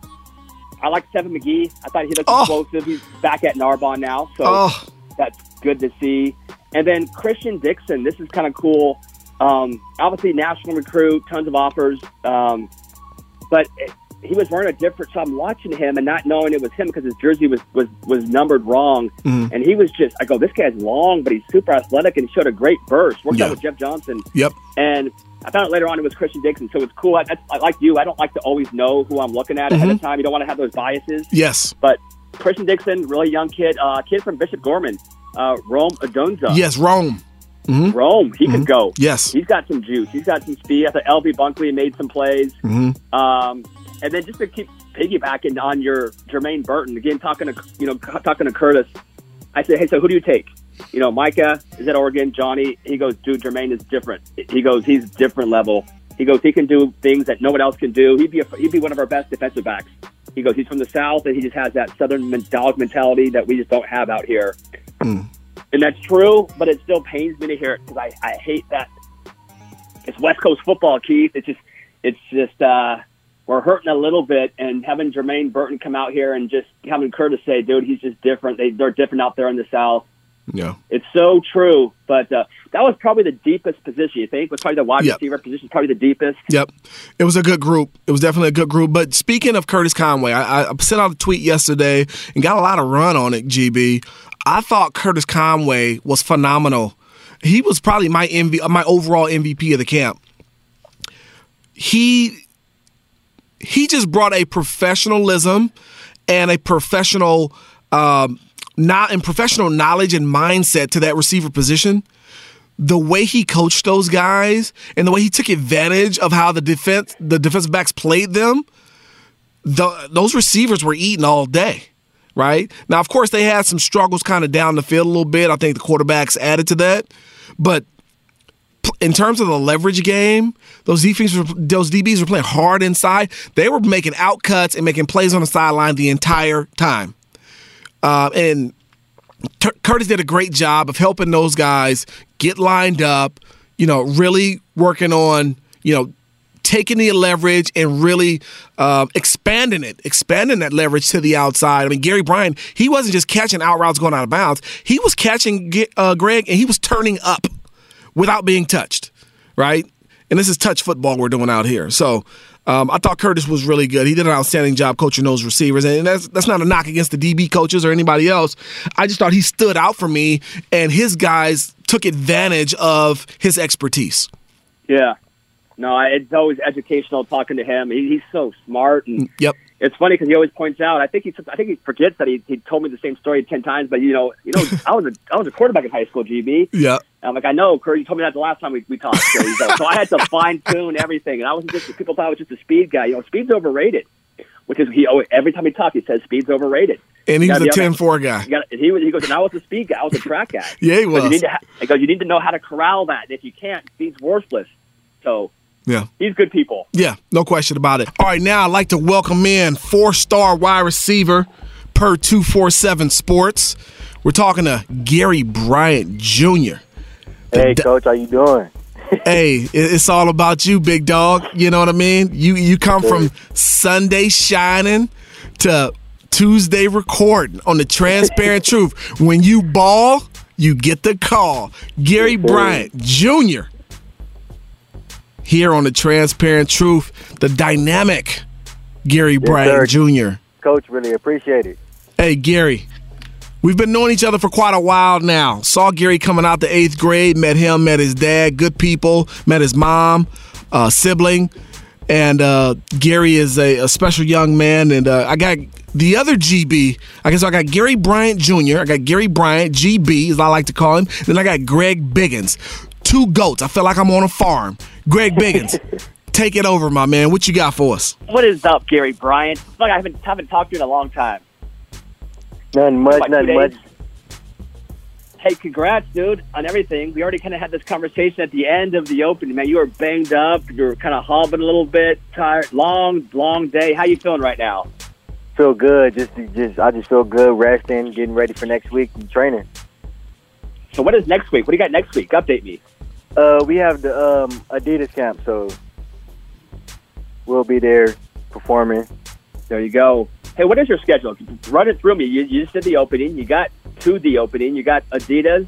I like Seven McGee. I thought he looked Oh. explosive. He's back at Narbonne now, so Oh, that's good to see. And then Christian Dixon. This is kind of cool. Um, obviously, national recruit, tons of offers. Um, but he was wearing a different. So I'm watching him and not knowing it was him because his jersey was was was numbered wrong. Mhm. And he was just. I go, this guy's long, but he's super athletic and he showed a great burst. Worked Yeah. out with Jeff Johnson. yep. And I found out later on it was Christian Dixon. So it's cool. I, that's, I like you. I don't like to always know who I'm looking at ahead of time. You don't want to have those biases. Yes. But Christian Dixon, really young kid, uh, kid from Bishop Gorman, uh, Rome Odunze. Yes, Rome. Rome, he can go. Yes. He's got some juice. He's got some speed. I thought LV Bunkley made some plays. Mm-hmm. Um, and then just to keep piggybacking on your Jermaine Burton again, talking to you know talking to Curtis, I said, hey, so who do you take? you know, Micah is at Oregon. Johnny, he goes, dude, Jermaine is different. He goes, he's different level. He goes, he can do things that no one else can do. He'd be a, he'd be one of our best defensive backs. He goes, he's from the South, and he just has that Southern dog mentality that we just don't have out here. And that's true, but it still pains me to hear it because I, I hate that. It's West Coast football, Keith. It's just, it's just, uh, we're hurting a little bit, and having Jermaine Burton come out here and just having Curtis say, dude, he's just different. They, they're different out there in the South. Yeah. It's so true, but uh, that was probably the deepest position. You think was probably the wide Yep. receiver position, probably the deepest. Yep. It was a good group. It was definitely a good group. But speaking of Curtis Conway, I, I sent out a tweet yesterday and got a lot of run on it, GB. I thought Curtis Conway was phenomenal. He was probably my MV, my overall MVP of the camp. He he just brought a professionalism and a professional um, not and professional knowledge and mindset to that receiver position the way he coached those guys and the way he took advantage of how the defense the defensive backs played them, the, those receivers were eating all day. Right now, of course, they had some struggles kind of down the field a little bit. I think the quarterbacks added to that, but in terms of the leverage game, those defenses, those DBs were playing hard inside. They were making out cuts and making plays on the sideline the entire time. Uh, and Tur- Curtis did a great job of helping those guys get lined up, you know, really working on, you know, taking the leverage and really uh, expanding it, expanding that leverage to the outside. I mean, Gary Bryant, he wasn't just catching out routes going out of bounds. He was catching uh, Greg and he was turning up without being touched, right? And this is touch football we're doing out here. So um, I thought Curtis was really good. He did an outstanding job coaching those receivers, and that's that's not a knock against the DB coaches or anybody else. I just thought he stood out for me, and his guys took advantage of his expertise. Yeah, no, I- it's always educational talking to him. He, he's so smart, and Yep. it's funny because he always points out. I think he, I think he forgets that he, he told me the same story ten times. But you know, you know, I was a I was a quarterback in high school, GB. Yeah. I'm like, I know, Kurt. You told me that the last time we, we talked. So, like- so I had to fine tune everything, and I wasn't just people thought I was just a speed guy. You know, speed's overrated, which is he always, every time he talks, he says speed's overrated. And he was a be 10 4 guy. You got he was he goes, and I was a speed guy. I was a track guy. Yeah, he But was. You need to ha- he goes, you need to know how to corral that. And if you can't, speed's worthless. So Yeah. he's good people. Yeah, no question about it. All right, now I'd like to welcome in four star wide receiver per 247 Sports. We're talking to Gary Bryant Jr. Hey, coach, how you doing? hey, it's all about you, big dog. You know what I mean? You you come from Sunday shining to Tuesday recording on the transparent truth. When you ball, you get the call. Gary Bryant Jr. Here on the transparent truth, the dynamic Gary Bryant Jr. Coach, really appreciate it. Hey, Gary. We've been knowing each other for quite a while now. Saw Gary coming out the eighth grade, met him, met his dad, good people, met his mom, uh, sibling. And uh, Gary is a, a special young man. And uh, I got the other GB. I guess I got Gary Bryant Jr., I got Gary Bryant, GB, as I like to call him. Then I got Greg Biggins. Two goats. I feel like I'm on a farm. Greg Biggins, take it over, my man. What you got for us? What is up, Gary Bryant? Look, I haven't haven't talked to you in a long time. Nothing much, Like nothing much. Hey, congrats, dude, on everything. We already kind of had this conversation at the end of the opening, man. You were banged up. You were kind of hobbling a little bit, tired. Long, long day. How you feeling right now? Feel good. Just, just, I just feel good, resting, getting ready for next week and training. So what is next week? What do you got next week? Update me. Uh, we have the um, Adidas camp, so we'll be there performing. There you go. Hey, what is your schedule? Run it through me. You, you just did the opening. You got to the opening. You got Adidas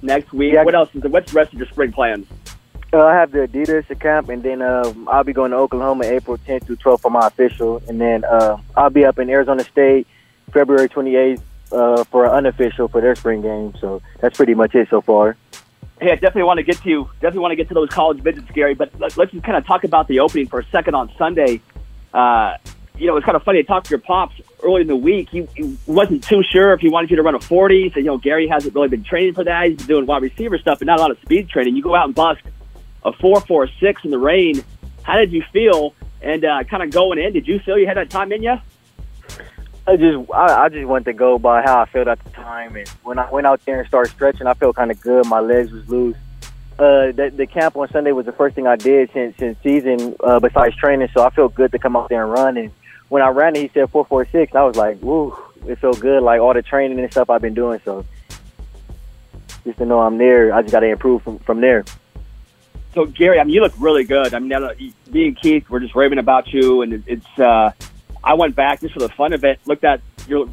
next week. Yeah. What else is the, what's the rest of your spring plans? Uh, I have the Adidas camp, and then um, I'll be going to Oklahoma April 10th through 12th for my official, and then uh, I'll be up in Arizona State February 28th uh, for an unofficial for their spring game. So that's pretty much it so far. Hey, I definitely want to get to definitely want to get to those college visits, Gary. But let's just kind of talk about the opening for a second on Sunday. You know, it's kind of funny. I talked to your pops early in the week. He, he wasn't too sure if he wanted you to run a 40. He said, you know, Gary hasn't really been training for that. He's been doing wide receiver stuff, but not a lot of speed training. You go out and bust a four, four, six in the rain. How did you feel? And uh, kind of going in, did you feel you had that time in you? I just I, I just wanted to go by how I felt at the time, and when I went out there and started stretching, I felt kind of good. My legs was loose. Uh, the, the camp on Sunday was the first thing I did since since season, uh, besides training. So I felt good to come out there and run. And when I ran, it, he said four four six. I was like, woo, it felt good. Like all the training and stuff I've been doing. So just to know I'm there, I just got to improve from from there. So Gary, I mean, you look really good. I mean, me and Keith, we're just raving about you, and it's. Uh, I went back just for the fun of it, looked at your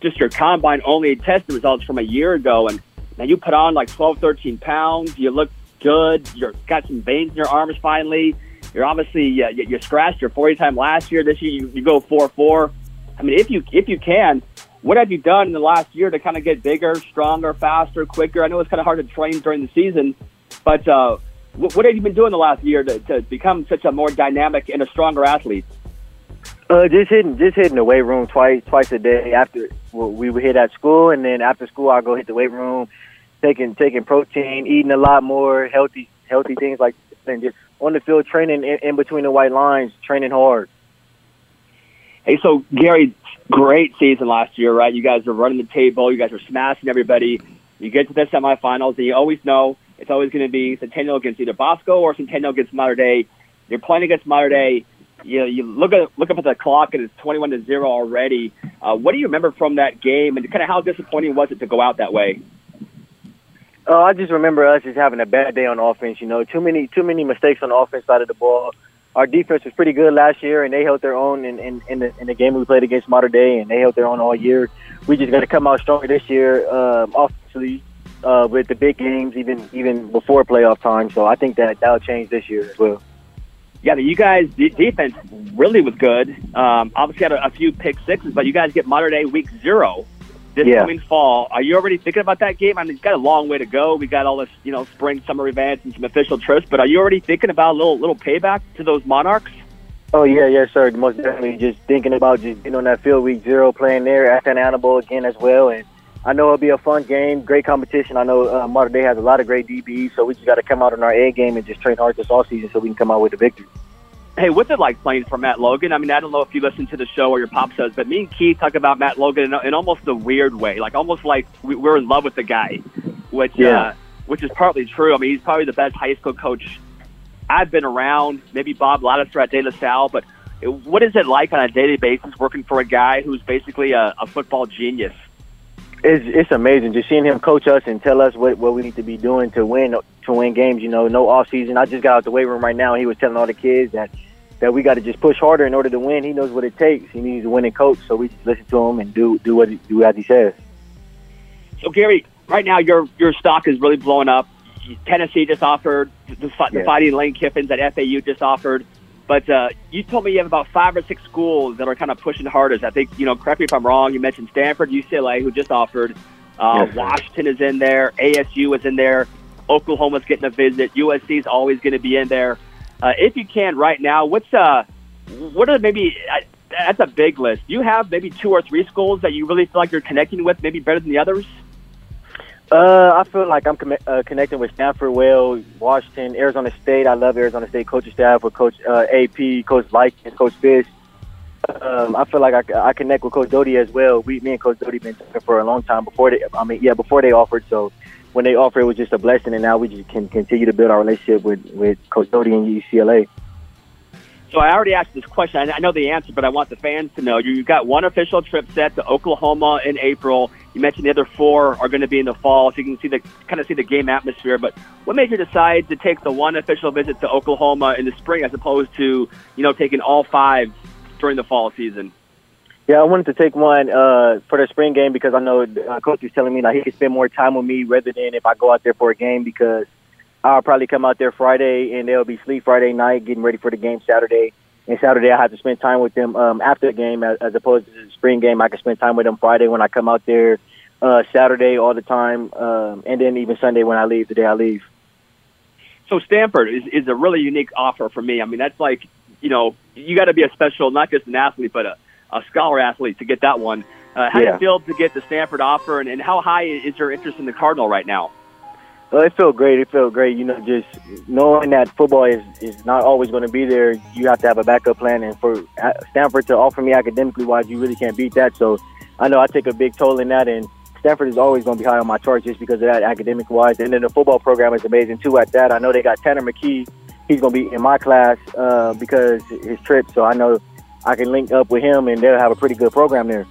just your combine only test results from a year ago, and now you put on like 12, 13 pounds. You look good. You're got some veins in your arms finally. You're obviously uh, you, you scratched your 40 time last year. This year you, you go four four. I mean, if you if you can, what have you done in the last year to kind of get bigger, stronger, faster, quicker? I know it's kind of hard to train during the season, but uh, what, what have you been doing the last year to, to become such a more dynamic and a stronger athlete? Uh, just hitting, just hitting the weight room twice, twice a day. After well, we would hit at school, and then after school, I go hit the weight room, taking taking protein, eating a lot more healthy, healthy things like, and just on the field training in, in between the white lines, training hard. Hey, so Gary, great season last year, right? You guys are running the table. You guys are smashing everybody. You get to the semifinals, and you always know it's always going to be Centennial against either Bosco or Centennial against Mater Dei. You're playing against Mater Dei. You know, you look at look up at the clock and it's 21 to zero already. Uh, what do you remember from that game, and kind of how disappointing was it to go out that way? Uh, I just remember us just having a bad day on offense. You know, too many too many mistakes on the offense side of the ball. Our defense was pretty good last year, and they held their own in, in, in, the, in the game we played against Mater Dei, and they held their own all year. We just got to come out stronger this year, um, offensively, uh, with the big games, even even before playoff time. So I think that that'll change this year as well. Yeah, you guys' de- defense really was good. Um, obviously, had a, a few pick sixes, but you guys get Mater Dei week zero this Yeah. coming fall. Are you already thinking about that game? I mean, it's got a long way to go. We got all this, you know, spring, summer events and some official trips. But are you already thinking about a little little payback to those Monarchs? Oh yeah, yes sir. Most definitely. Just thinking about just getting on that field week zero, playing there at Santa Ana Bowl again as well, and I know it'll be a fun game, great competition. I know uh, Mater Dei has a lot of great DBs, so we just got to come out on our A game and just train hard this off season so we can come out with the victory. Hey, what's it like playing for Matt Logan? I mean, I don't know if you listen to the show or your pop says, but me and Keith talk about Matt Logan in, in almost a weird way, like almost like we, we're in love with the guy, which Yeah. uh, which is partly true. I mean, he's probably the best high school coach I've been around. Maybe Bob Ladouceur at De La Salle, but it, what is it like on a daily basis working for a guy who's basically a, a football genius? It's it's amazing just seeing him coach us and tell us what, what we need to be doing to win to win games. You know, no off season. I just got out the weight room right now. and He was telling all the kids that that we got to just push harder in order to win. He knows what it takes. He needs a winning coach, so we just listen to him and do do what he, do as he says. So Gary, right now your your stock is really blowing up. Tennessee just offered the, the Yeah. fighting Lane Kiffins at FAU just offered, but uh, you told me you have about five or six schools that are kind of pushing hardest. I think you know. Correct me if I'm wrong. You mentioned Stanford, UCLA, who just offered. Uh, Yes. Washington is in there. ASU is in there. Oklahoma's getting a visit. USC is always going to be in there. Uh, if you can, right now, what's uh, what are maybe? Uh, that's a big list. You have maybe two or three schools that you really feel like you're connecting with, maybe better than the others? Uh, I feel like I'm com- uh, connecting with Stanford, well, Washington, Arizona State. I love Arizona State coaching staff with Coach uh, AP, Coach Likens, Coach Fish. Um, I feel like I, I connect with Coach Doty as well. We, me and Coach Doty been talking for a long time before they. I mean, yeah, before they offered. So when they offered, it was just a blessing, and now we just can continue to build our relationship with with Coach Doty and UCLA. So I already asked this question. I know the answer, but I want the fans to know. You- You've got one official trip set to Oklahoma in April. You mentioned the other four are going to be in the fall, so you can see the kind of see the game atmosphere. But what made you decide to take the one official visit to Oklahoma in the spring, as opposed to you know taking all five during the fall season? Yeah, I wanted to take one uh, for the spring game because I know uh, coach was telling me like he could spend more time with me rather than if I go out there for a game because I'll probably come out there Friday and they'll be sleep Friday night getting ready for the game Saturday. And Saturday I have to spend time with them um, after the game as, as opposed to the spring game. I can spend time with them Friday when I come out there, uh, Saturday all the time, um, and then even Sunday when I leave the day I leave. So Stanford is, is a really unique offer for me. I mean, that's like, you know, you got to be a special, not just an athlete, but a, a scholar athlete to get that one. Uh, how do you feel to get the Stanford offer, and, and how high is your interest in the Cardinal right now? Uh, it felt great. It felt great. You know, just knowing that football is, is not always going to be there. You have to have a backup plan, and for uh, Stanford to offer me academically wise, you really can't beat that. So I know I take a big toll in that, and Stanford is always going to be high on my chart just because of that academic wise. And then the football program is amazing too. At that, I know they got Tanner McKee. He's going to be in my class uh, because his trip. So I know I can link up with him, and they'll have a pretty good program there.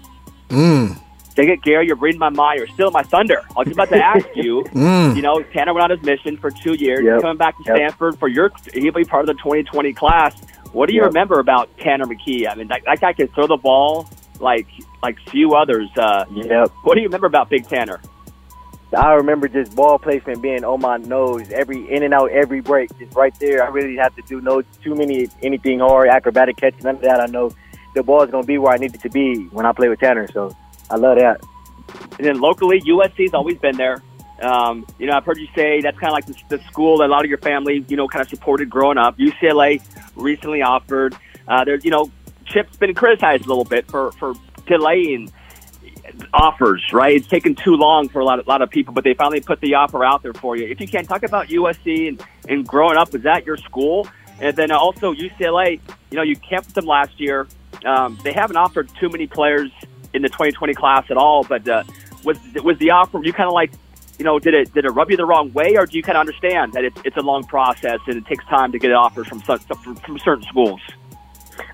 Mm. Dang it, Gary, you're reading my mind. You're still my thunder. I was about to ask you. Mm. You know, Tanner went on his mission for two years. Yep. Coming back to Yep. Stanford for your, he'll be part of the 2020 class. What do you Yep. remember about Tanner McKee? I mean, that, that guy can throw the ball like like few others. Uh, Yep. what do you remember about Big Tanner? I remember just ball placement being on my nose, every in and out, every break, just right there. I really have to do no too many anything hard, acrobatic catches, none of that. I know the ball is to be where I need it to be when I play with Tanner. So I love that. And then locally, USC's always been there. Um, you know, I've heard you say that's kind of like the, the school that a lot of your family, you know, kind of supported growing up. UCLA recently offered. Uh, there's, you know, Chip's been criticized a little bit for for delaying offers. Right, it's taken too long for a lot of, lot of people, but they finally put the offer out there for you. If you can talk about USC and, and growing up, was that your school? And then also UCLA. You know, you camped them last year. Um, they haven't offered too many players in the 2020 class at all, but uh, was was the offer? You kind of like, you know, did it did it rub you the wrong way, or do you kind of understand that it's it's a long process and it takes time to get offers from from, from certain schools?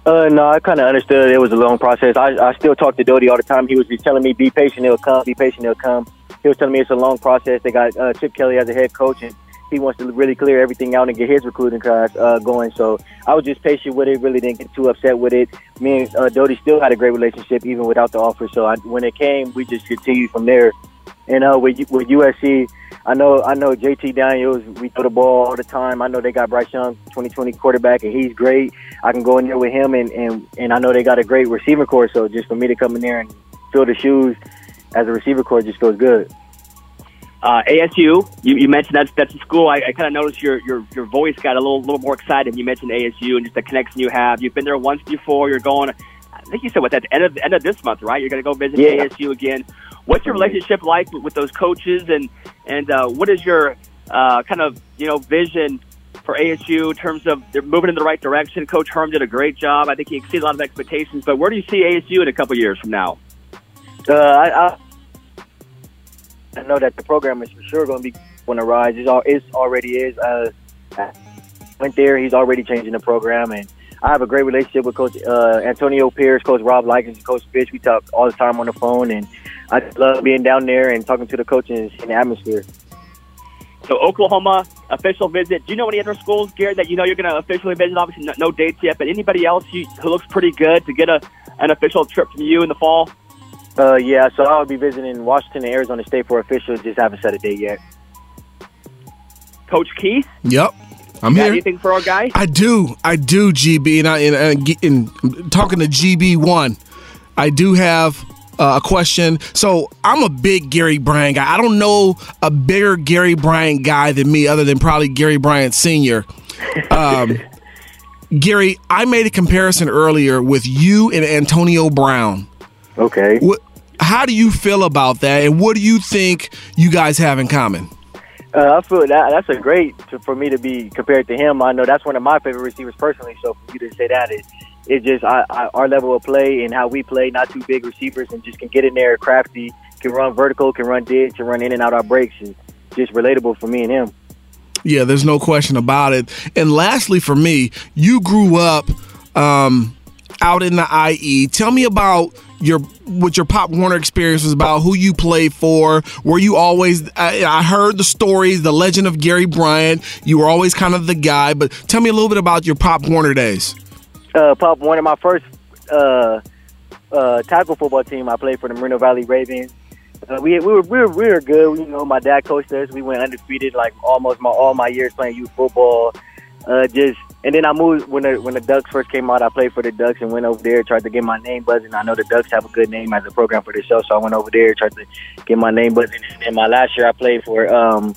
Uh, no, I kind of understood it was a long process. I, I still talk to Doty all the time. He was just telling me, "Be patient, it'll come. Be patient, it'll come." He was telling me it's a long process. They got uh, Chip Kelly as a head coach, and he wants to really clear everything out and get his recruiting class uh, going. So I was just patient with it. Really didn't get too upset with it. Me and uh, Doty still had a great relationship even without the offer. So I, when it came, we just continued from there. And uh, with with USC, I know I know JT Daniels. We throw the ball all the time. I know they got Bryce Young, 2020 quarterback, and he's great. I can go in there with him, and and and I know they got a great receiver corps. So just for me to come in there and fill the shoes as a receiver corps just goes good. Uh, ASU, you, you mentioned that's that's a school. I, I kind of noticed your, your your voice got a little little more excited. You mentioned ASU and just the connection you have. You've been there once before. You're going. I think you said what at the end of end of this month, right? You're going to go visit Yeah. ASU again. What's your relationship like with, with those coaches, and and uh, what is your uh, kind of you know vision for ASU in terms of they're moving in the right direction? Coach Herm did a great job. I think he exceeded a lot of expectations. But where do you see ASU in a couple years from now? Uh, I, I I know that the program is for sure going to be on the rise. It's, all, it's already is. Uh, I went there. He's already changing the program, and I have a great relationship with Coach uh, Antonio Pierce, Coach Rob Likens, Coach Fish. We talk all the time on the phone, and I love being down there and talking to the coaches in the atmosphere. So Oklahoma official visit. Do you know any other schools, Gary, that you know you're going to officially visit? Obviously, no, no dates yet, but anybody else you, who looks pretty good to get a an official trip from you in the fall? Uh, yeah, so I'll be visiting Washington and Arizona State for officials. Just haven't set a date yet. Coach Keith, Yep. I'm here. anything for our guy? I do. I do, GB. And, I, and, and, and talking to GB1, I do have uh, a question. So I'm a big Gary Bryant guy. I don't know a bigger Gary Bryant guy than me, other than probably Gary Bryant Sr. Um, Gary, I made a comparison earlier with you and Antonio Brown. Okay. What, how do you feel about that? And what do you think you guys have in common? Uh, I feel that that's a great to, for me to be compared to him. I know that's one of my favorite receivers personally. So for you to say that is it's just I, I, our level of play and how we play. Not too big receivers and just can get in there, crafty, can run vertical, can run ditch, can run in and out our breaks. Is just relatable for me and him. Yeah, there's no question about it. And lastly, for me, you grew up um, out in the IE. Tell me about your what your Pop Warner experience was about. Who you played for? Were you always? I, I heard the stories, the legend of Gary Bryant. You were always kind of the guy. But tell me a little bit about your Pop Warner days. Uh, Pop, one of my first uh, uh, tackle football team, I played for the Moreno Valley Ravens. Uh, we, we were we were we were good. You know, my dad coached us. We went undefeated like almost my all my years playing youth football. Uh, just and then I moved when the when the Ducks first came out. I played for the Ducks and went over there tried to get my name buzzing. I know the Ducks have a good name as a program for the show, so I went over there tried to get my name buzzing. And my last year I played for um,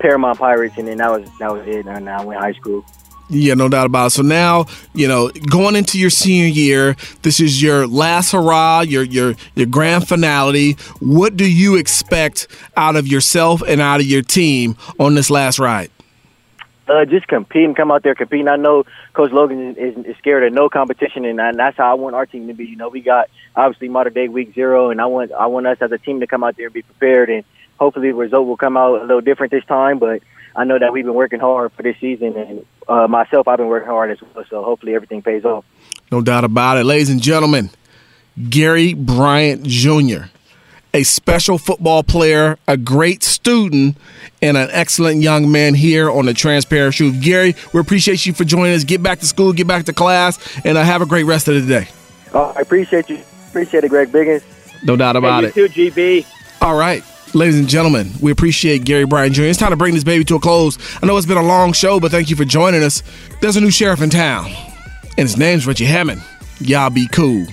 Paramount Pirates, and then that was that was it. And I went high school. Yeah, no doubt about it. So now, you know, going into your senior year, this is your last hurrah, your your your grand finale. What do you expect out of yourself and out of your team on this last ride? Uh, just competing, come out there competing. I know Coach Logan is, is scared of no competition, and, and that's how I want our team to be. You know, we got obviously Mater Dei week zero, and I want I want us as a team to come out there and be prepared, and hopefully the result will come out a little different this time. But I know that we've been working hard for this season, and uh, myself, I've been working hard as well. So hopefully everything pays off. No doubt about it, ladies and gentlemen. Gary Bryant Jr a special football player, a great student, and an excellent young man here on the Transparent Truth. Gary, we appreciate you for joining us. Get back to school, get back to class, and uh, have a great rest of the day. Oh, I appreciate you. Appreciate it, Greg Biggins. No doubt about hey, you it. too, GB. All right. Ladies and gentlemen, we appreciate Gary Bryant Jr. It's time to bring this baby to a close. I know it's been a long show, but thank you for joining us. There's a new sheriff in town, and his name's Richie Hammond. Y'all be cool.